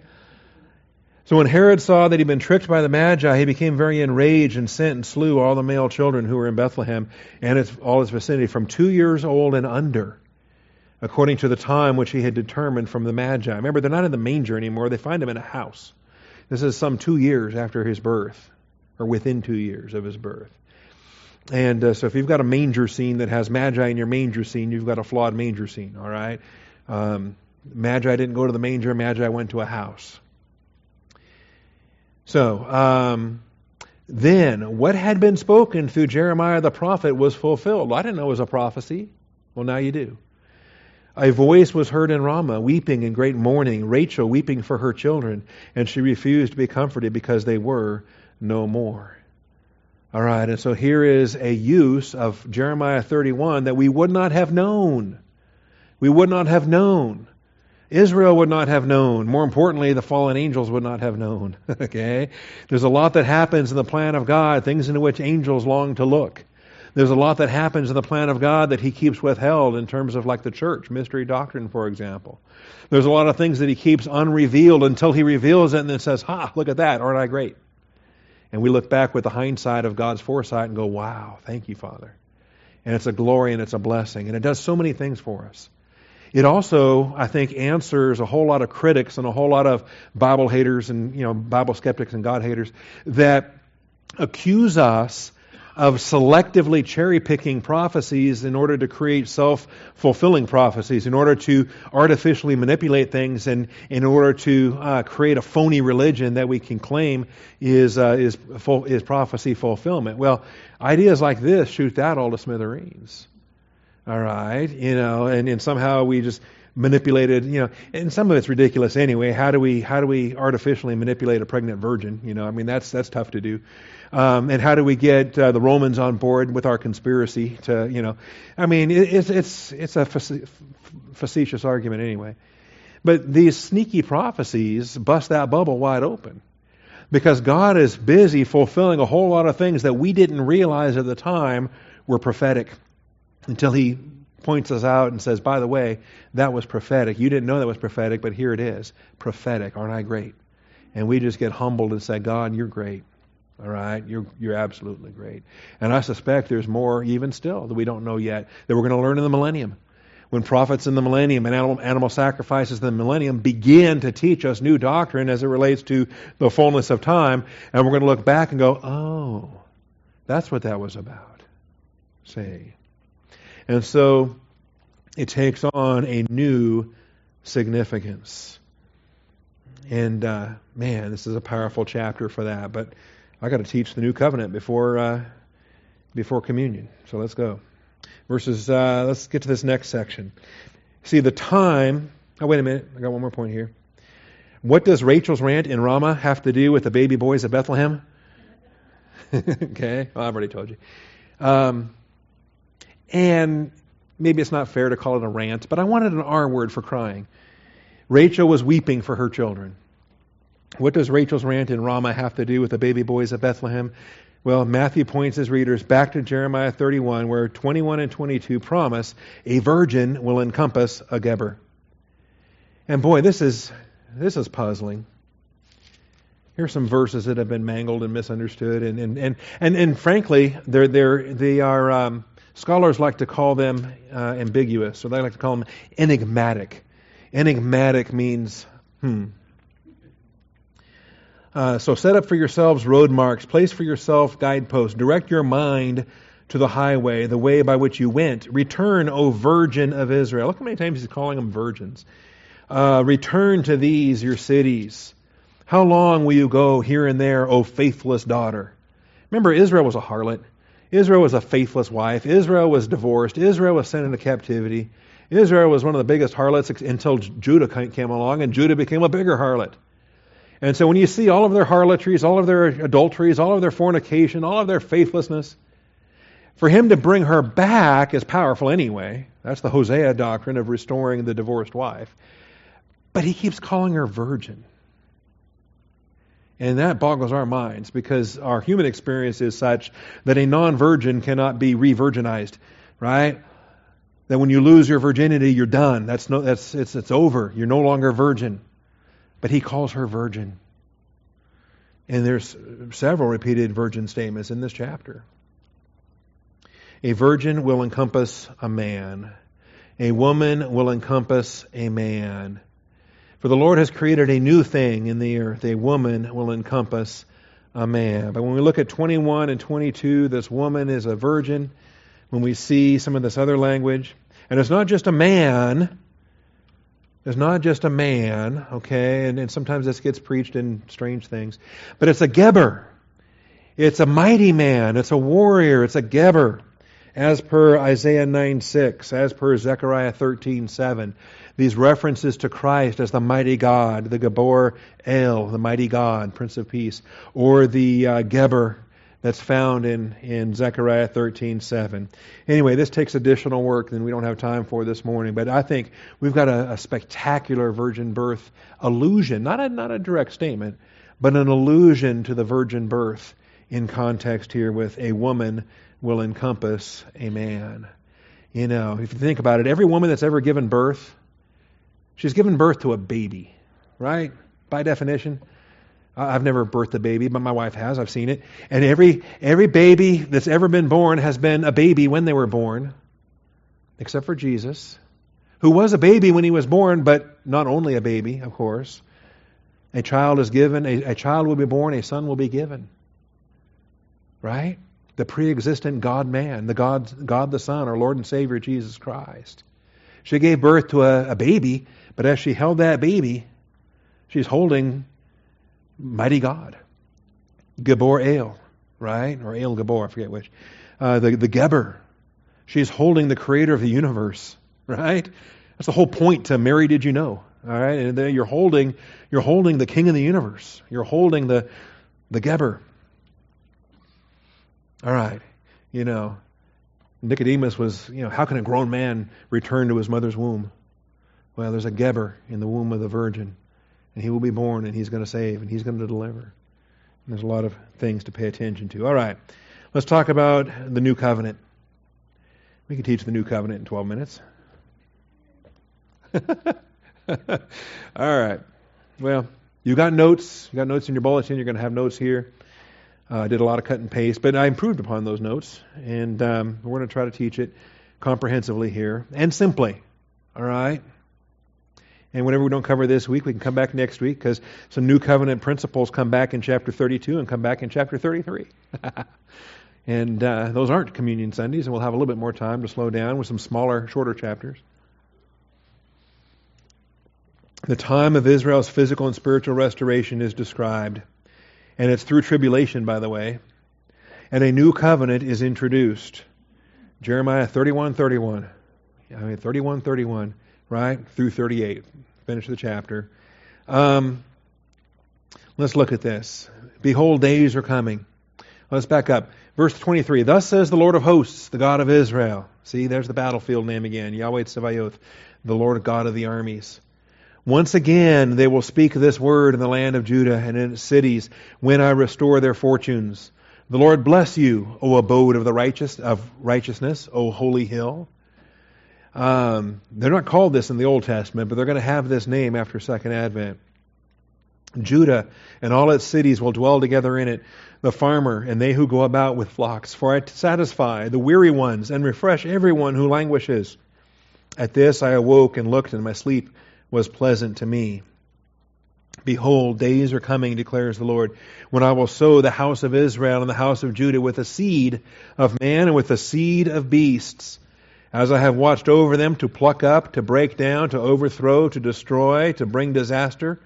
So when Herod saw that he'd been tricked by the Magi, he became very enraged and sent and slew all the male children who were in Bethlehem and its, all its vicinity from two years old and under, according to the time which he had determined from the Magi. Remember, they're not in the manger anymore. They find him in a house. This is some two years after his birth, or within two years of his birth. And uh, so if you've got a manger scene that has magi in your manger scene, you've got a flawed manger scene, all right? Um, magi didn't go to the manger, magi went to a house. So, um, then what had been spoken through Jeremiah the prophet was fulfilled. I didn't know it was a prophecy. Well, now you do. A voice was heard in Ramah, weeping in great mourning, Rachel weeping for her children, and she refused to be comforted because they were no more. All right, and so here is a use of Jeremiah 31 that we would not have known. We would not have known. Israel would not have known. More importantly, the fallen angels would not have known. okay? There's a lot that happens in the plan of God, things into which angels long to look. There's a lot that happens in the plan of God that He keeps withheld in terms of like the church, mystery doctrine, for example. There's a lot of things that He keeps unrevealed until He reveals it and then says, Ha, look at that, aren't I great? And we look back with the hindsight of God's foresight and go, Wow, thank you, Father. And it's a glory and it's a blessing. And it does so many things for us. It also, I think, answers a whole lot of critics and a whole lot of Bible haters and you know Bible skeptics and God haters that accuse us of selectively cherry picking prophecies in order to create self fulfilling prophecies, in order to artificially manipulate things, and in order to uh, create a phony religion that we can claim is, uh, is, is prophecy fulfillment. Well, ideas like this shoot that all to smithereens. All right? You know, and, and somehow we just manipulated, you know, and some of it's ridiculous anyway. How do we how do we artificially manipulate a pregnant virgin? You know, I mean that's that's tough to do. Um, and how do we get uh, the Romans on board with our conspiracy to, you know, I mean, it, it's, it's, it's a facetious argument anyway. But these sneaky prophecies bust that bubble wide open. Because God is busy fulfilling a whole lot of things that we didn't realize at the time were prophetic until He points us out and says, by the way, that was prophetic. You didn't know that was prophetic, but here it is. Prophetic. Aren't I great? And we just get humbled and say, God, you're great. All right, you're you're absolutely great, and I suspect there's more even still that we don't know yet that we're going to learn in the millennium. When prophets in the millennium and animal, animal sacrifices in the millennium begin to teach us new doctrine as it relates to the fullness of time, and we're going to look back and go, oh, that's what that was about. Say, and so it takes on a new significance. And uh, man, this is a powerful chapter for that. But I got to teach the new covenant before uh, before communion. So let's go. Verses. Uh, let's get to this next section. See the time. Oh wait a minute. I got one more point here. What does Rachel's rant in Ramah have to do with the baby boys of Bethlehem? okay, well, I've already told you. Um, and maybe it's not fair to call it a rant, but I wanted an R word for crying. Rachel was weeping for her children. What does Rachel's rant in Ramah have to do with the baby boys of Bethlehem? Well, Matthew points his readers back to Jeremiah 31, where 21 and 22 promise a virgin will encompass a Geber. And boy, this is this is puzzling. Here are some verses that have been mangled and misunderstood, and and and and, and frankly, they're they're they are um, scholars like to call them uh, ambiguous, or they like to call them enigmatic. Enigmatic means hmm uh, so set up for yourselves road marks, place for yourself guideposts, direct your mind to the highway, the way by which you went. Return, O virgin of Israel. Look how many times he's calling them virgins. Uh, return to these, your cities. How long will you go here and there, O faithless daughter? Remember, Israel was a harlot. Israel was a faithless wife. Israel was divorced. Israel was sent into captivity. Israel was one of the biggest harlots until Judah came along, and Judah became a bigger harlot. And so when you see all of their harlotries, all of their adulteries, all of their fornication, all of their faithlessness, for him to bring her back is powerful anyway. That's the Hosea doctrine of restoring the divorced wife. But he keeps calling her virgin. And that boggles our minds because our human experience is such that a non virgin cannot be re virginized, right? That when you lose your virginity, you're done. That's no, that's, it's, it's over. You're no longer virgin. But he calls her virgin. And there's several repeated virgin statements in this chapter. A virgin will encompass a man. A woman will encompass a man. For the Lord has created a new thing in the earth. A woman will encompass a man. But when we look at 21 and 22, this woman is a virgin. When we see some of this other language, and it's not just a man, it's not just a man, okay, and, and sometimes this gets preached in strange things, but it's a Geber. It's a mighty man. It's a warrior. It's a Geber. As per Isaiah 9 6, as per Zechariah 13 7. These references to Christ as the mighty God, the Gabor El, the mighty God, Prince of Peace, or the uh, Geber that's found in, in Zechariah 13 7. Anyway, this takes additional work than we don't have time for this morning, but I think we've got a, a spectacular virgin birth allusion, not a, not a direct statement, but an allusion to the virgin birth in context here with a woman will encompass a man. You know, if you think about it, every woman that's ever given birth, she's given birth to a baby, right? By definition. I've never birthed a baby, but my wife has. I've seen it. And every every baby that's ever been born has been a baby when they were born, except for Jesus, who was a baby when he was born, but not only a baby, of course. A child is given, a, a child will be born, a son will be given. Right? The pre existent God man, the God, God the Son, our Lord and Savior Jesus Christ. She gave birth to a, a baby, but as she held that baby, she's holding mighty God. Gabor El, right? Or El Gabor, I forget which. Uh, the, the Geber. She's holding the creator of the universe, right? That's the whole point to Mary Did You Know? All right, and then you're holding you're holding the king of the universe. You're holding the the Geber. All right. You know, Nicodemus was, you know, how can a grown man return to his mother's womb? Well, there's a Geber in the womb of the virgin, and he will be born, and he's going to save, and he's going to deliver. And there's a lot of things to pay attention to. All right, let's talk about the new covenant. We can teach the new covenant in 12 minutes. All right. Well, you got notes. You got notes in your bulletin. You're going to have notes here. Uh, I did a lot of cut and paste, but I improved upon those notes, and um, we're going to try to teach it comprehensively here and simply. All right. And whenever we don't cover this week, we can come back next week because some new covenant principles come back in chapter 32 and come back in chapter 33. and uh, those aren't communion Sundays, and we'll have a little bit more time to slow down with some smaller, shorter chapters. The time of Israel's physical and spiritual restoration is described. And it's through tribulation, by the way. And a new covenant is introduced. Jeremiah 31 31. I mean, 31 31, right? Through 38. Finish the chapter. Um, let's look at this. Behold, days are coming. Let's back up. Verse 23. Thus says the Lord of hosts, the God of Israel. See, there's the battlefield name again. Yahweh Tsevaoth, the Lord God of the armies. Once again, they will speak this word in the land of Judah and in its cities when I restore their fortunes. The Lord bless you, O abode of the righteous of righteousness, O holy hill. Um, they're not called this in the Old Testament, but they're going to have this name after Second Advent. Judah and all its cities will dwell together in it, the farmer and they who go about with flocks. For I satisfy the weary ones and refresh everyone who languishes. At this I awoke and looked in my sleep was pleasant to me. Behold, days are coming, declares the Lord, when I will sow the house of Israel and the house of Judah with a seed of man and with a seed of beasts. As I have watched over them to pluck up, to break down, to overthrow, to destroy, to bring disaster,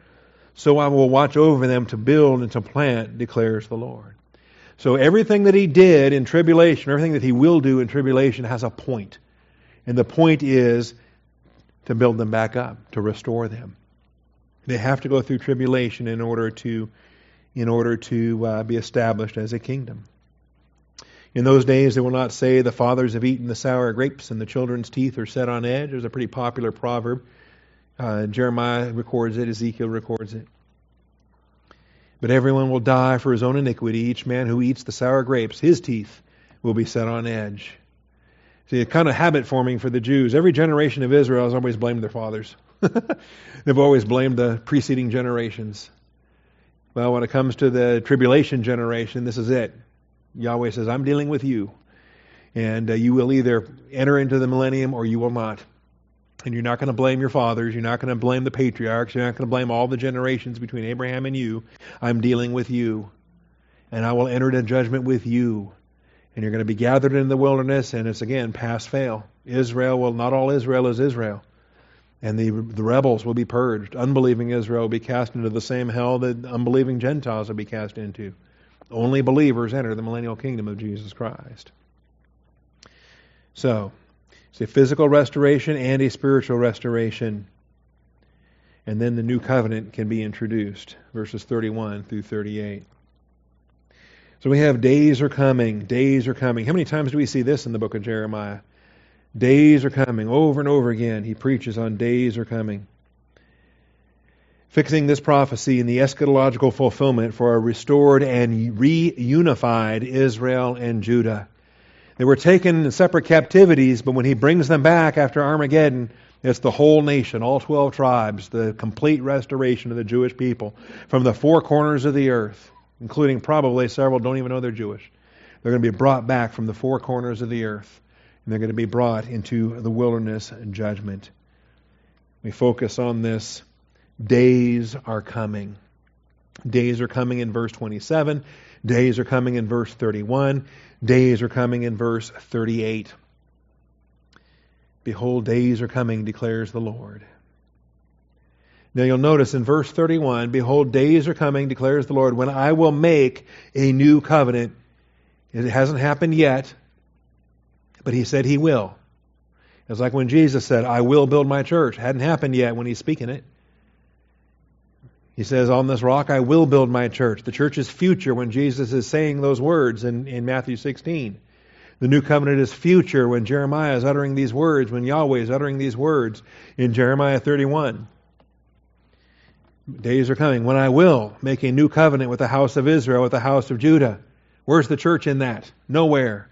so I will watch over them to build and to plant, declares the Lord. So everything that he did in tribulation, everything that he will do in tribulation has a point. And the point is to build them back up, to restore them. They have to go through tribulation in order to, in order to uh, be established as a kingdom. In those days, they will not say, The fathers have eaten the sour grapes and the children's teeth are set on edge. There's a pretty popular proverb. Uh, Jeremiah records it, Ezekiel records it. But everyone will die for his own iniquity. Each man who eats the sour grapes, his teeth will be set on edge. See, a kind of habit forming for the Jews. Every generation of Israel has always blamed their fathers. They've always blamed the preceding generations. Well, when it comes to the tribulation generation, this is it. Yahweh says, I'm dealing with you. And uh, you will either enter into the millennium or you will not. And you're not going to blame your fathers. You're not going to blame the patriarchs. You're not going to blame all the generations between Abraham and you. I'm dealing with you. And I will enter into judgment with you and you're going to be gathered in the wilderness, and it's again pass fail. Israel will not all Israel is Israel, and the the rebels will be purged. Unbelieving Israel will be cast into the same hell that unbelieving Gentiles will be cast into. Only believers enter the millennial kingdom of Jesus Christ. So, it's a physical restoration and a spiritual restoration. And then the new covenant can be introduced, verses 31 through 38. So we have days are coming, days are coming. How many times do we see this in the book of Jeremiah? Days are coming. Over and over again, he preaches on days are coming. Fixing this prophecy in the eschatological fulfillment for a restored and reunified Israel and Judah. They were taken in separate captivities, but when he brings them back after Armageddon, it's the whole nation, all 12 tribes, the complete restoration of the Jewish people from the four corners of the earth, including probably several don't even know they're Jewish. They're going to be brought back from the four corners of the earth, and they're going to be brought into the wilderness judgment. We focus on this. Days are coming. Days are coming in verse 27. Days are coming in verse 31. Days are coming in verse 38. Behold, days are coming, declares the Lord. Now you'll notice in verse 31, Behold, days are coming, declares the Lord, when I will make a new covenant. It hasn't happened yet, but he said he will. It's like when Jesus said, I will build my church. Hadn't happened yet when he's speaking it. He says, On this rock I will build my church. The church is future when Jesus is saying those words in, in Matthew 16. The new covenant is future when Jeremiah is uttering these words, when Yahweh is uttering these words in Jeremiah 31. Days are coming when I will make a new covenant with the house of Israel, with the house of Judah. Where's the church in that? Nowhere.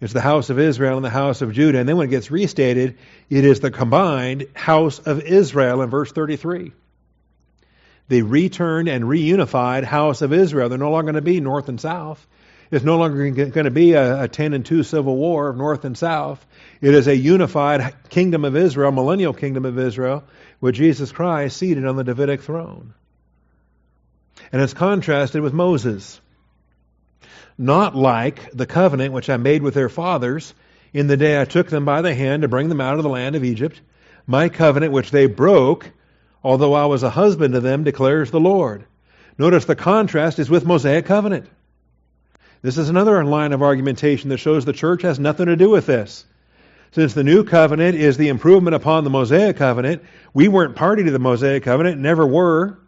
It's the house of Israel and the house of Judah. And then when it gets restated, it is the combined house of Israel in verse 33 the returned and reunified house of Israel. They're no longer going to be north and south. It's no longer going to be a, a 10 and 2 civil war of north and south. It is a unified kingdom of Israel, millennial kingdom of Israel, with Jesus Christ seated on the Davidic throne. And it's contrasted with Moses. Not like the covenant which I made with their fathers in the day I took them by the hand to bring them out of the land of Egypt, my covenant which they broke although I was a husband to them, declares the Lord. Notice the contrast is with Mosaic covenant. This is another line of argumentation that shows the church has nothing to do with this. Since the new covenant is the improvement upon the Mosaic covenant, we weren't party to the Mosaic covenant, never were.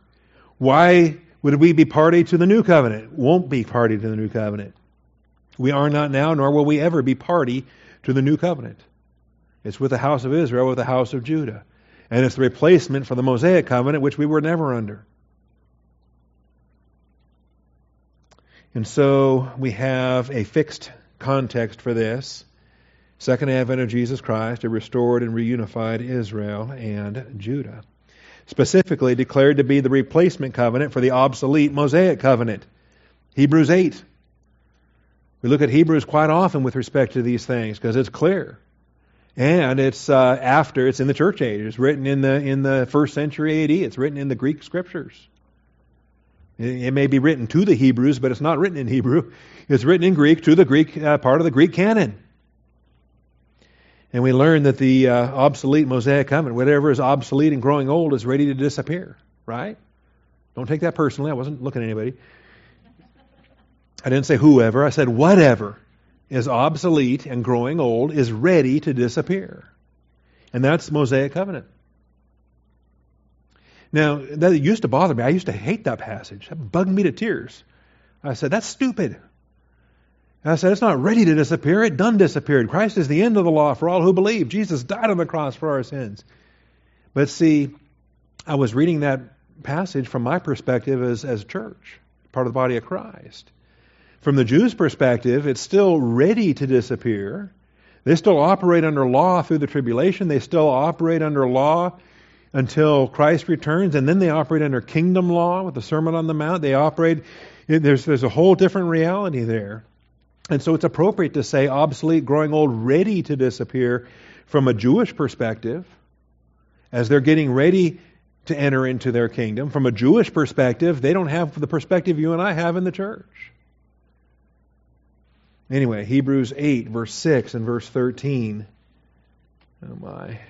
Why would we be party to the new covenant? Won't be party to the new covenant. We are not now, nor will we ever be party to the new covenant. It's with the house of Israel, with the house of Judah. And it's the replacement for the Mosaic covenant, which we were never under. And so we have a fixed context for this. Second advent of Jesus Christ, a restored and reunified Israel and Judah. Specifically declared to be the replacement covenant for the obsolete Mosaic covenant. Hebrews 8. We look at Hebrews quite often with respect to these things because it's clear. And it's uh, after, it's in the church age. It's written in the, in the first century AD. It's written in the Greek scriptures. It, may be written to the Hebrews, but it's not written in Hebrew. It's written in Greek to the Greek, uh, part of the Greek canon. And we learn that the uh, obsolete Mosaic covenant, whatever is obsolete and growing old, is ready to disappear, right? Don't take that personally. I wasn't looking at anybody. I didn't say whoever. I said whatever is obsolete and growing old, is ready to disappear. And that's the Mosaic covenant. Now, that used to bother me. I used to hate that passage. That bugged me to tears. I said, that's stupid. And I said, it's not ready to disappear. It done disappeared. Christ is the end of the law for all who believe. Jesus died on the cross for our sins. But see, I was reading that passage from my perspective as, as a church, part of the body of Christ. From the Jews' perspective, it's still ready to disappear. They still operate under law through the tribulation. They still operate under law until Christ returns, and then they operate under kingdom law with the Sermon on the Mount. They operate, there's, there's a whole different reality there. And so it's appropriate to say obsolete, growing old, ready to disappear from a Jewish perspective as they're getting ready to enter into their kingdom. From a Jewish perspective, they don't have the perspective you and I have in the church. Anyway, Hebrews 8, verse 6 and verse 13. Oh my.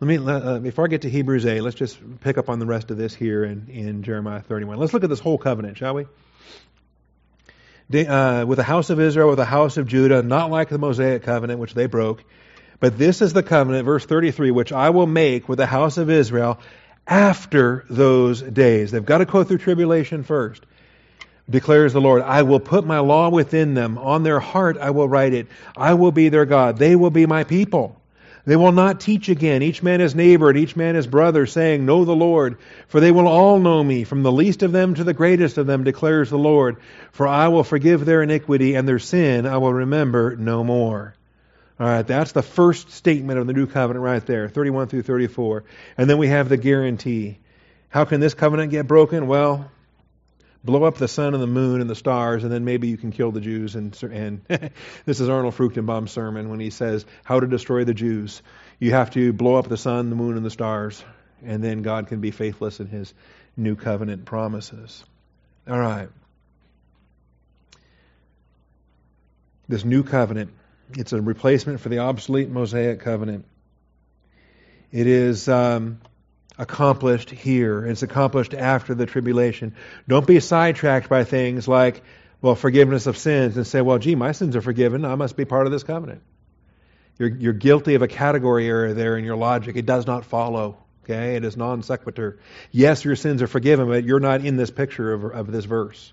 Let me, uh, before I get to Hebrews 8, let's just pick up on the rest of this here in, in Jeremiah 31. Let's look at this whole covenant, shall we? uh, with the house of Israel, with the house of Judah, not like the Mosaic covenant, which they broke. But this is the covenant, verse 33, which I will make with the house of Israel after those days. They've got to go through tribulation first. Declares the Lord, I will put my law within them. On their heart I will write it. I will be their God. They will be my people. They will not teach again, each man his neighbor and each man his brother, saying, Know the Lord, for they will all know me, from the least of them to the greatest of them, declares the Lord. For I will forgive their iniquity, and their sin I will remember no more. All right, that's the first statement of the new covenant right there, 31 through 34. And then we have the guarantee. How can this covenant get broken? Well, blow up the sun and the moon and the stars, and then maybe you can kill the Jews. And, and this is Arnold Fruchtenbaum's sermon when he says how to destroy the Jews. You have to blow up the sun, the moon, and the stars, and then God can be faithless in his new covenant promises. All right. This new covenant, it's a replacement for the obsolete Mosaic covenant. It is um, accomplished here. It's accomplished after the tribulation. Don't be sidetracked by things like, well, forgiveness of sins and say, well, gee, my sins are forgiven. I must be part of this covenant. You're, you're guilty of a category error there in your logic. It does not follow. Okay? It is non sequitur. Yes, your sins are forgiven, but you're not in this picture of, of this verse.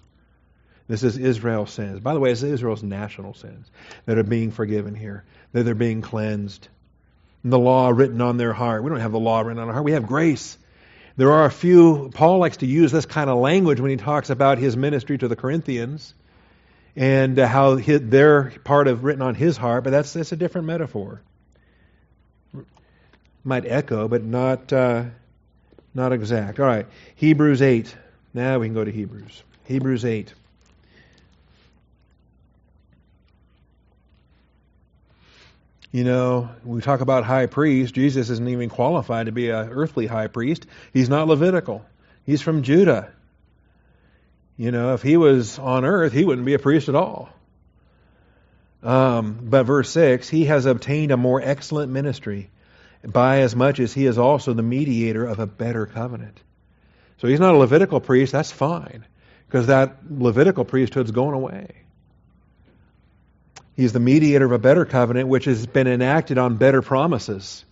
This is Israel's sins. By the way, it's Israel's national sins that are being forgiven here, that they're being cleansed the law written on their heart. We don't have the law written on our heart. We have grace. There are a few, Paul likes to use this kind of language when he talks about his ministry to the Corinthians and uh, how his, their part of written on his heart, but that's, that's a different metaphor. Might echo, but not, uh, not exact. All right, Hebrews 8. Now we can go to Hebrews. Hebrews 8. You know, we talk about high priest. Jesus isn't even qualified to be an earthly high priest. He's not Levitical. He's from Judah. You know, if he was on earth, he wouldn't be a priest at all. Um, but verse 6 He has obtained a more excellent ministry by as much as he is also the mediator of a better covenant. So he's not a Levitical priest, that's fine, because that Levitical priesthood's going away. He's the mediator of a better covenant, which has been enacted on better promises.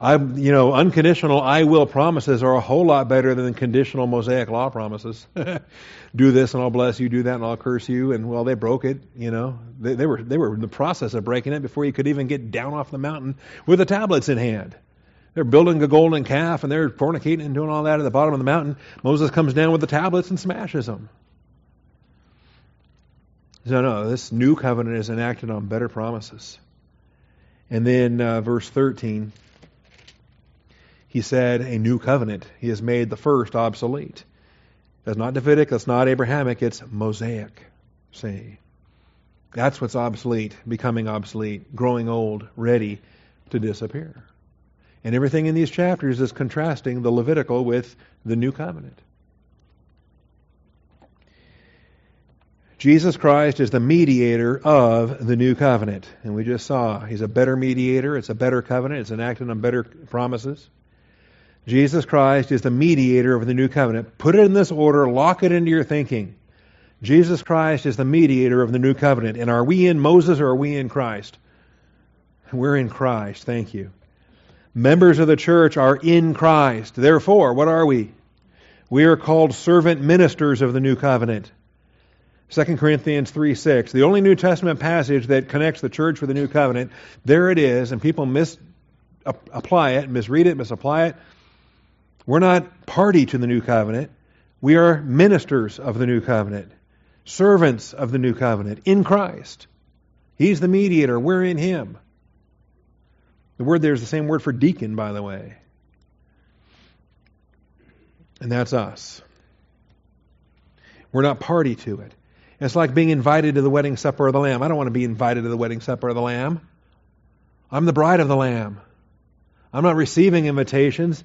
I, you know, unconditional I will promises are a whole lot better than conditional Mosaic law promises. do this and I'll bless you, do that and I'll curse you. And well, they broke it, you know. They, they, were, they were in the process of breaking it before you could even get down off the mountain with the tablets in hand. They're building a golden calf and they're fornicating and doing all that at the bottom of the mountain. Moses comes down with the tablets and smashes them. No, no, this new covenant is enacted on better promises. And then uh, verse 13, he said, a new covenant. He has made the first obsolete. That's not Davidic, that's not Abrahamic, it's Mosaic. See? That's what's obsolete, becoming obsolete, growing old, ready to disappear. And everything in these chapters is contrasting the Levitical with the new covenant. Jesus Christ is the mediator of the new covenant. And we just saw he's a better mediator. It's a better covenant. It's enacted on better promises. Jesus Christ is the mediator of the new covenant. Put it in this order, lock it into your thinking. Jesus Christ is the mediator of the new covenant. And are we in Moses or are we in Christ? We're in Christ. Thank you. Members of the church are in Christ. Therefore, what are we? We are called servant ministers of the new covenant. 2 Corinthians 3 6, the only New Testament passage that connects the church with the new covenant, there it is, and people misapply it, misread it, misapply it. We're not party to the new covenant. We are ministers of the new covenant, servants of the new covenant in Christ. He's the mediator. We're in Him. The word there is the same word for deacon, by the way. And that's us. We're not party to it. It's like being invited to the wedding supper of the Lamb. I don't want to be invited to the wedding supper of the Lamb. I'm the bride of the Lamb. I'm not receiving invitations.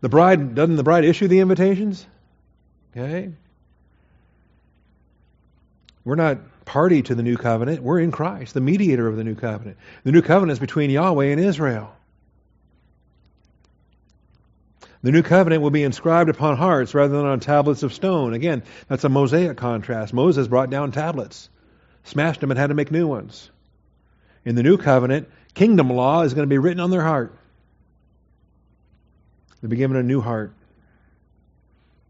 The bride doesn't the bride issue the invitations? Okay? We're not party to the new covenant. We're in Christ, the mediator of the new covenant. The new covenant is between Yahweh and Israel. The new covenant will be inscribed upon hearts rather than on tablets of stone. Again, that's a Mosaic contrast. Moses brought down tablets, smashed them, and had to make new ones. In the new covenant, kingdom law is going to be written on their heart. They'll be given a new heart.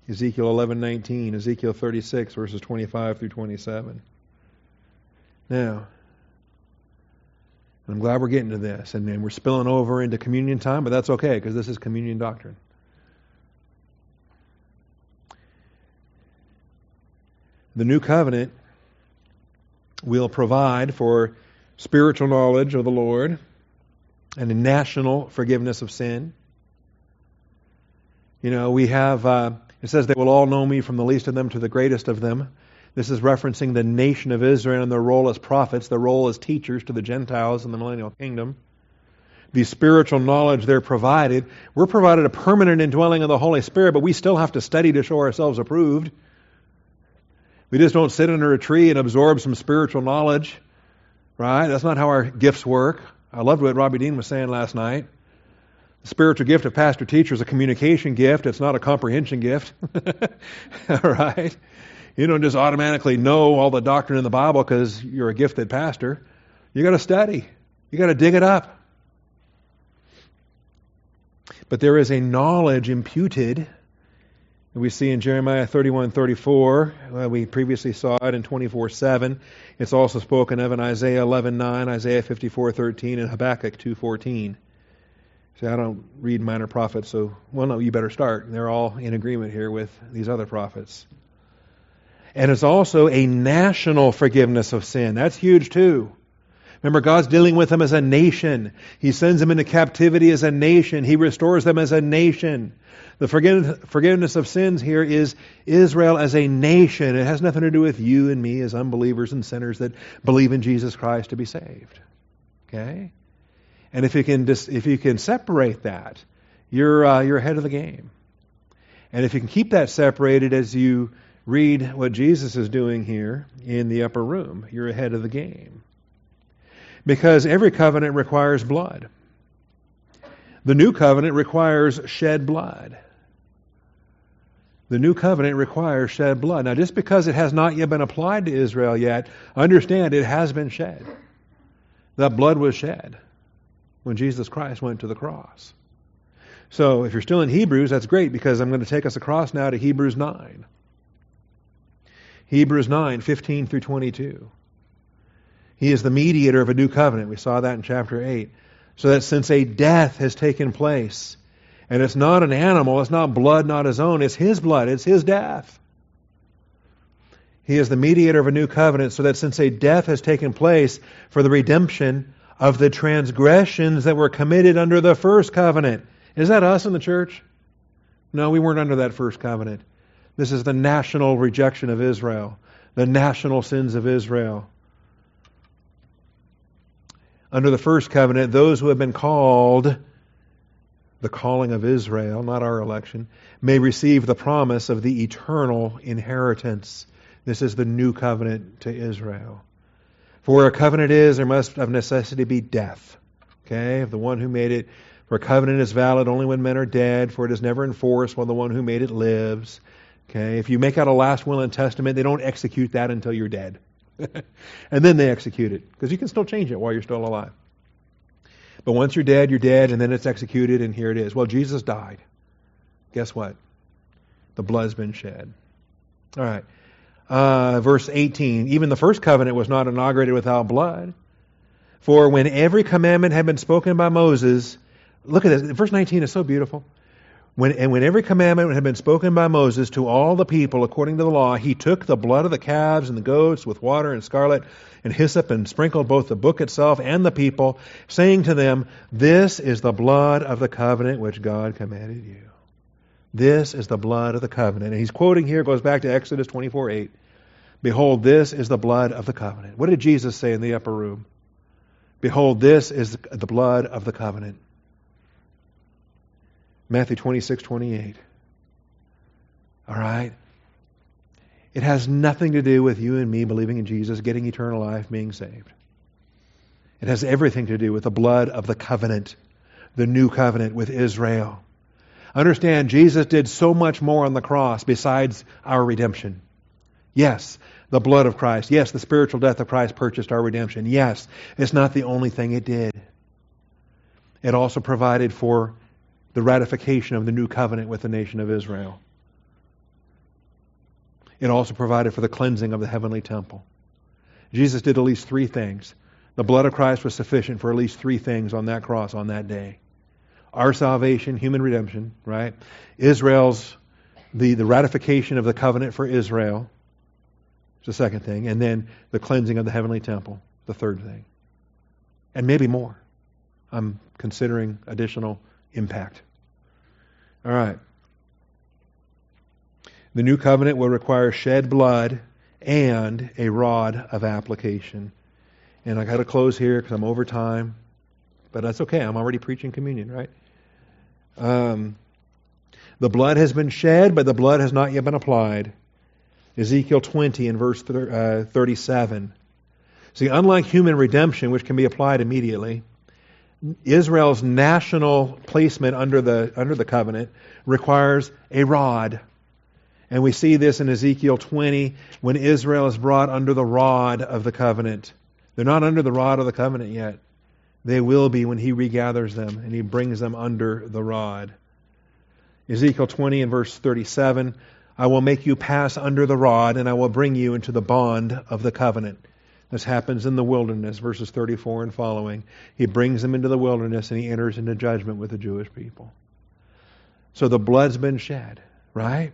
Ezekiel 11:19, Ezekiel 36 verses 25 through 27. Now, I'm glad we're getting to this, and, and we're spilling over into communion time, but that's okay because this is communion doctrine. The new covenant will provide for spiritual knowledge of the Lord and a national forgiveness of sin. You know, we have, uh, it says, they will all know me from the least of them to the greatest of them. This is referencing the nation of Israel and their role as prophets, their role as teachers to the Gentiles in the millennial kingdom. The spiritual knowledge they're provided. We're provided a permanent indwelling of the Holy Spirit, but we still have to study to show ourselves approved. We just don't sit under a tree and absorb some spiritual knowledge, right? That's not how our gifts work. I loved what Robbie Dean was saying last night. The spiritual gift of pastor teacher is a communication gift. It's not a comprehension gift. all right? You don't just automatically know all the doctrine in the Bible because you're a gifted pastor. You got to study. You got to dig it up. But there is a knowledge imputed we see in Jeremiah 31 34. Well, we previously saw it in 24 7. It's also spoken of in Isaiah 11 9, Isaiah 54 13, and Habakkuk 2 14. See, I don't read minor prophets, so, well, no, you better start. They're all in agreement here with these other prophets. And it's also a national forgiveness of sin. That's huge, too. Remember, God's dealing with them as a nation. He sends them into captivity as a nation. He restores them as a nation. The forgiveness of sins here is Israel as a nation. It has nothing to do with you and me as unbelievers and sinners that believe in Jesus Christ to be saved. Okay? And if you can, dis- if you can separate that, you're, uh, you're ahead of the game. And if you can keep that separated as you read what Jesus is doing here in the upper room, you're ahead of the game. Because every covenant requires blood. The new covenant requires shed blood. The new covenant requires shed blood. Now, just because it has not yet been applied to Israel yet, understand it has been shed. That blood was shed when Jesus Christ went to the cross. So, if you're still in Hebrews, that's great because I'm going to take us across now to Hebrews 9. Hebrews 9, 15 through 22. He is the mediator of a new covenant. We saw that in chapter 8. So that since a death has taken place, and it's not an animal, it's not blood, not his own, it's his blood, it's his death. He is the mediator of a new covenant, so that since a death has taken place for the redemption of the transgressions that were committed under the first covenant. Is that us in the church? No, we weren't under that first covenant. This is the national rejection of Israel, the national sins of Israel. Under the first covenant, those who have been called the calling of Israel, not our election, may receive the promise of the eternal inheritance. This is the new covenant to Israel. For where a covenant is, there must of necessity be death. Okay? The one who made it. For a covenant is valid only when men are dead, for it is never enforced while the one who made it lives. Okay? If you make out a last will and testament, they don't execute that until you're dead. and then they execute it. Because you can still change it while you're still alive. But once you're dead, you're dead, and then it's executed, and here it is. Well, Jesus died. Guess what? The blood's been shed. All right. Uh, verse 18 Even the first covenant was not inaugurated without blood. For when every commandment had been spoken by Moses, look at this. Verse 19 is so beautiful. When, and when every commandment had been spoken by Moses to all the people according to the law, he took the blood of the calves and the goats with water and scarlet and hyssop and sprinkled both the book itself and the people, saying to them, This is the blood of the covenant which God commanded you. This is the blood of the covenant. And he's quoting here, goes back to Exodus 24 8. Behold, this is the blood of the covenant. What did Jesus say in the upper room? Behold, this is the blood of the covenant Matthew 26, 28. All right? It has nothing to do with you and me believing in Jesus, getting eternal life, being saved. It has everything to do with the blood of the covenant, the new covenant with Israel. Understand, Jesus did so much more on the cross besides our redemption. Yes, the blood of Christ. Yes, the spiritual death of Christ purchased our redemption. Yes, it's not the only thing it did. It also provided for the ratification of the new covenant with the nation of Israel. It also provided for the cleansing of the heavenly temple. Jesus did at least three things. The blood of Christ was sufficient for at least three things on that cross on that day. Our salvation, human redemption, right? Israel's the, the ratification of the covenant for Israel. It's the second thing. And then the cleansing of the heavenly temple, the third thing. And maybe more. I'm considering additional impact. All right. The new covenant will require shed blood and a rod of application. And I got to close here because I'm over time, but that's okay. I'm already preaching communion, right? Um, the blood has been shed, but the blood has not yet been applied. Ezekiel 20 and verse uh, 37. See, unlike human redemption, which can be applied immediately, Israel's national placement under the, under the covenant requires a rod. And we see this in Ezekiel 20 when Israel is brought under the rod of the covenant. They're not under the rod of the covenant yet. They will be when he regathers them and he brings them under the rod. Ezekiel 20 and verse 37 I will make you pass under the rod, and I will bring you into the bond of the covenant. This happens in the wilderness, verses 34 and following. He brings them into the wilderness and he enters into judgment with the Jewish people. So the blood's been shed, right?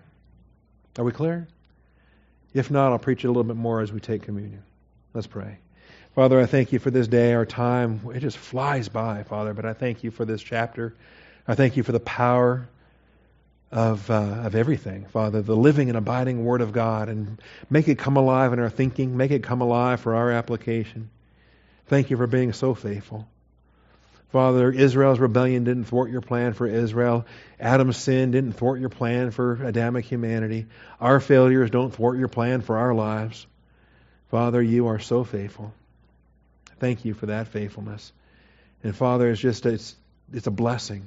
Are we clear? If not, I'll preach it a little bit more as we take communion. Let's pray. Father, I thank you for this day, our time. It just flies by, Father, but I thank you for this chapter. I thank you for the power of, uh, of everything, Father, the living and abiding Word of God, and make it come alive in our thinking, make it come alive for our application. Thank you for being so faithful. Father, Israel's rebellion didn't thwart your plan for Israel. Adam's sin didn't thwart your plan for Adamic humanity. Our failures don't thwart your plan for our lives. Father, you are so faithful. Thank you for that faithfulness. And Father, it's just it's it's a blessing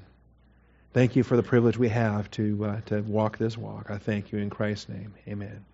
Thank you for the privilege we have to, uh, to walk this walk. I thank you in Christ's name. Amen.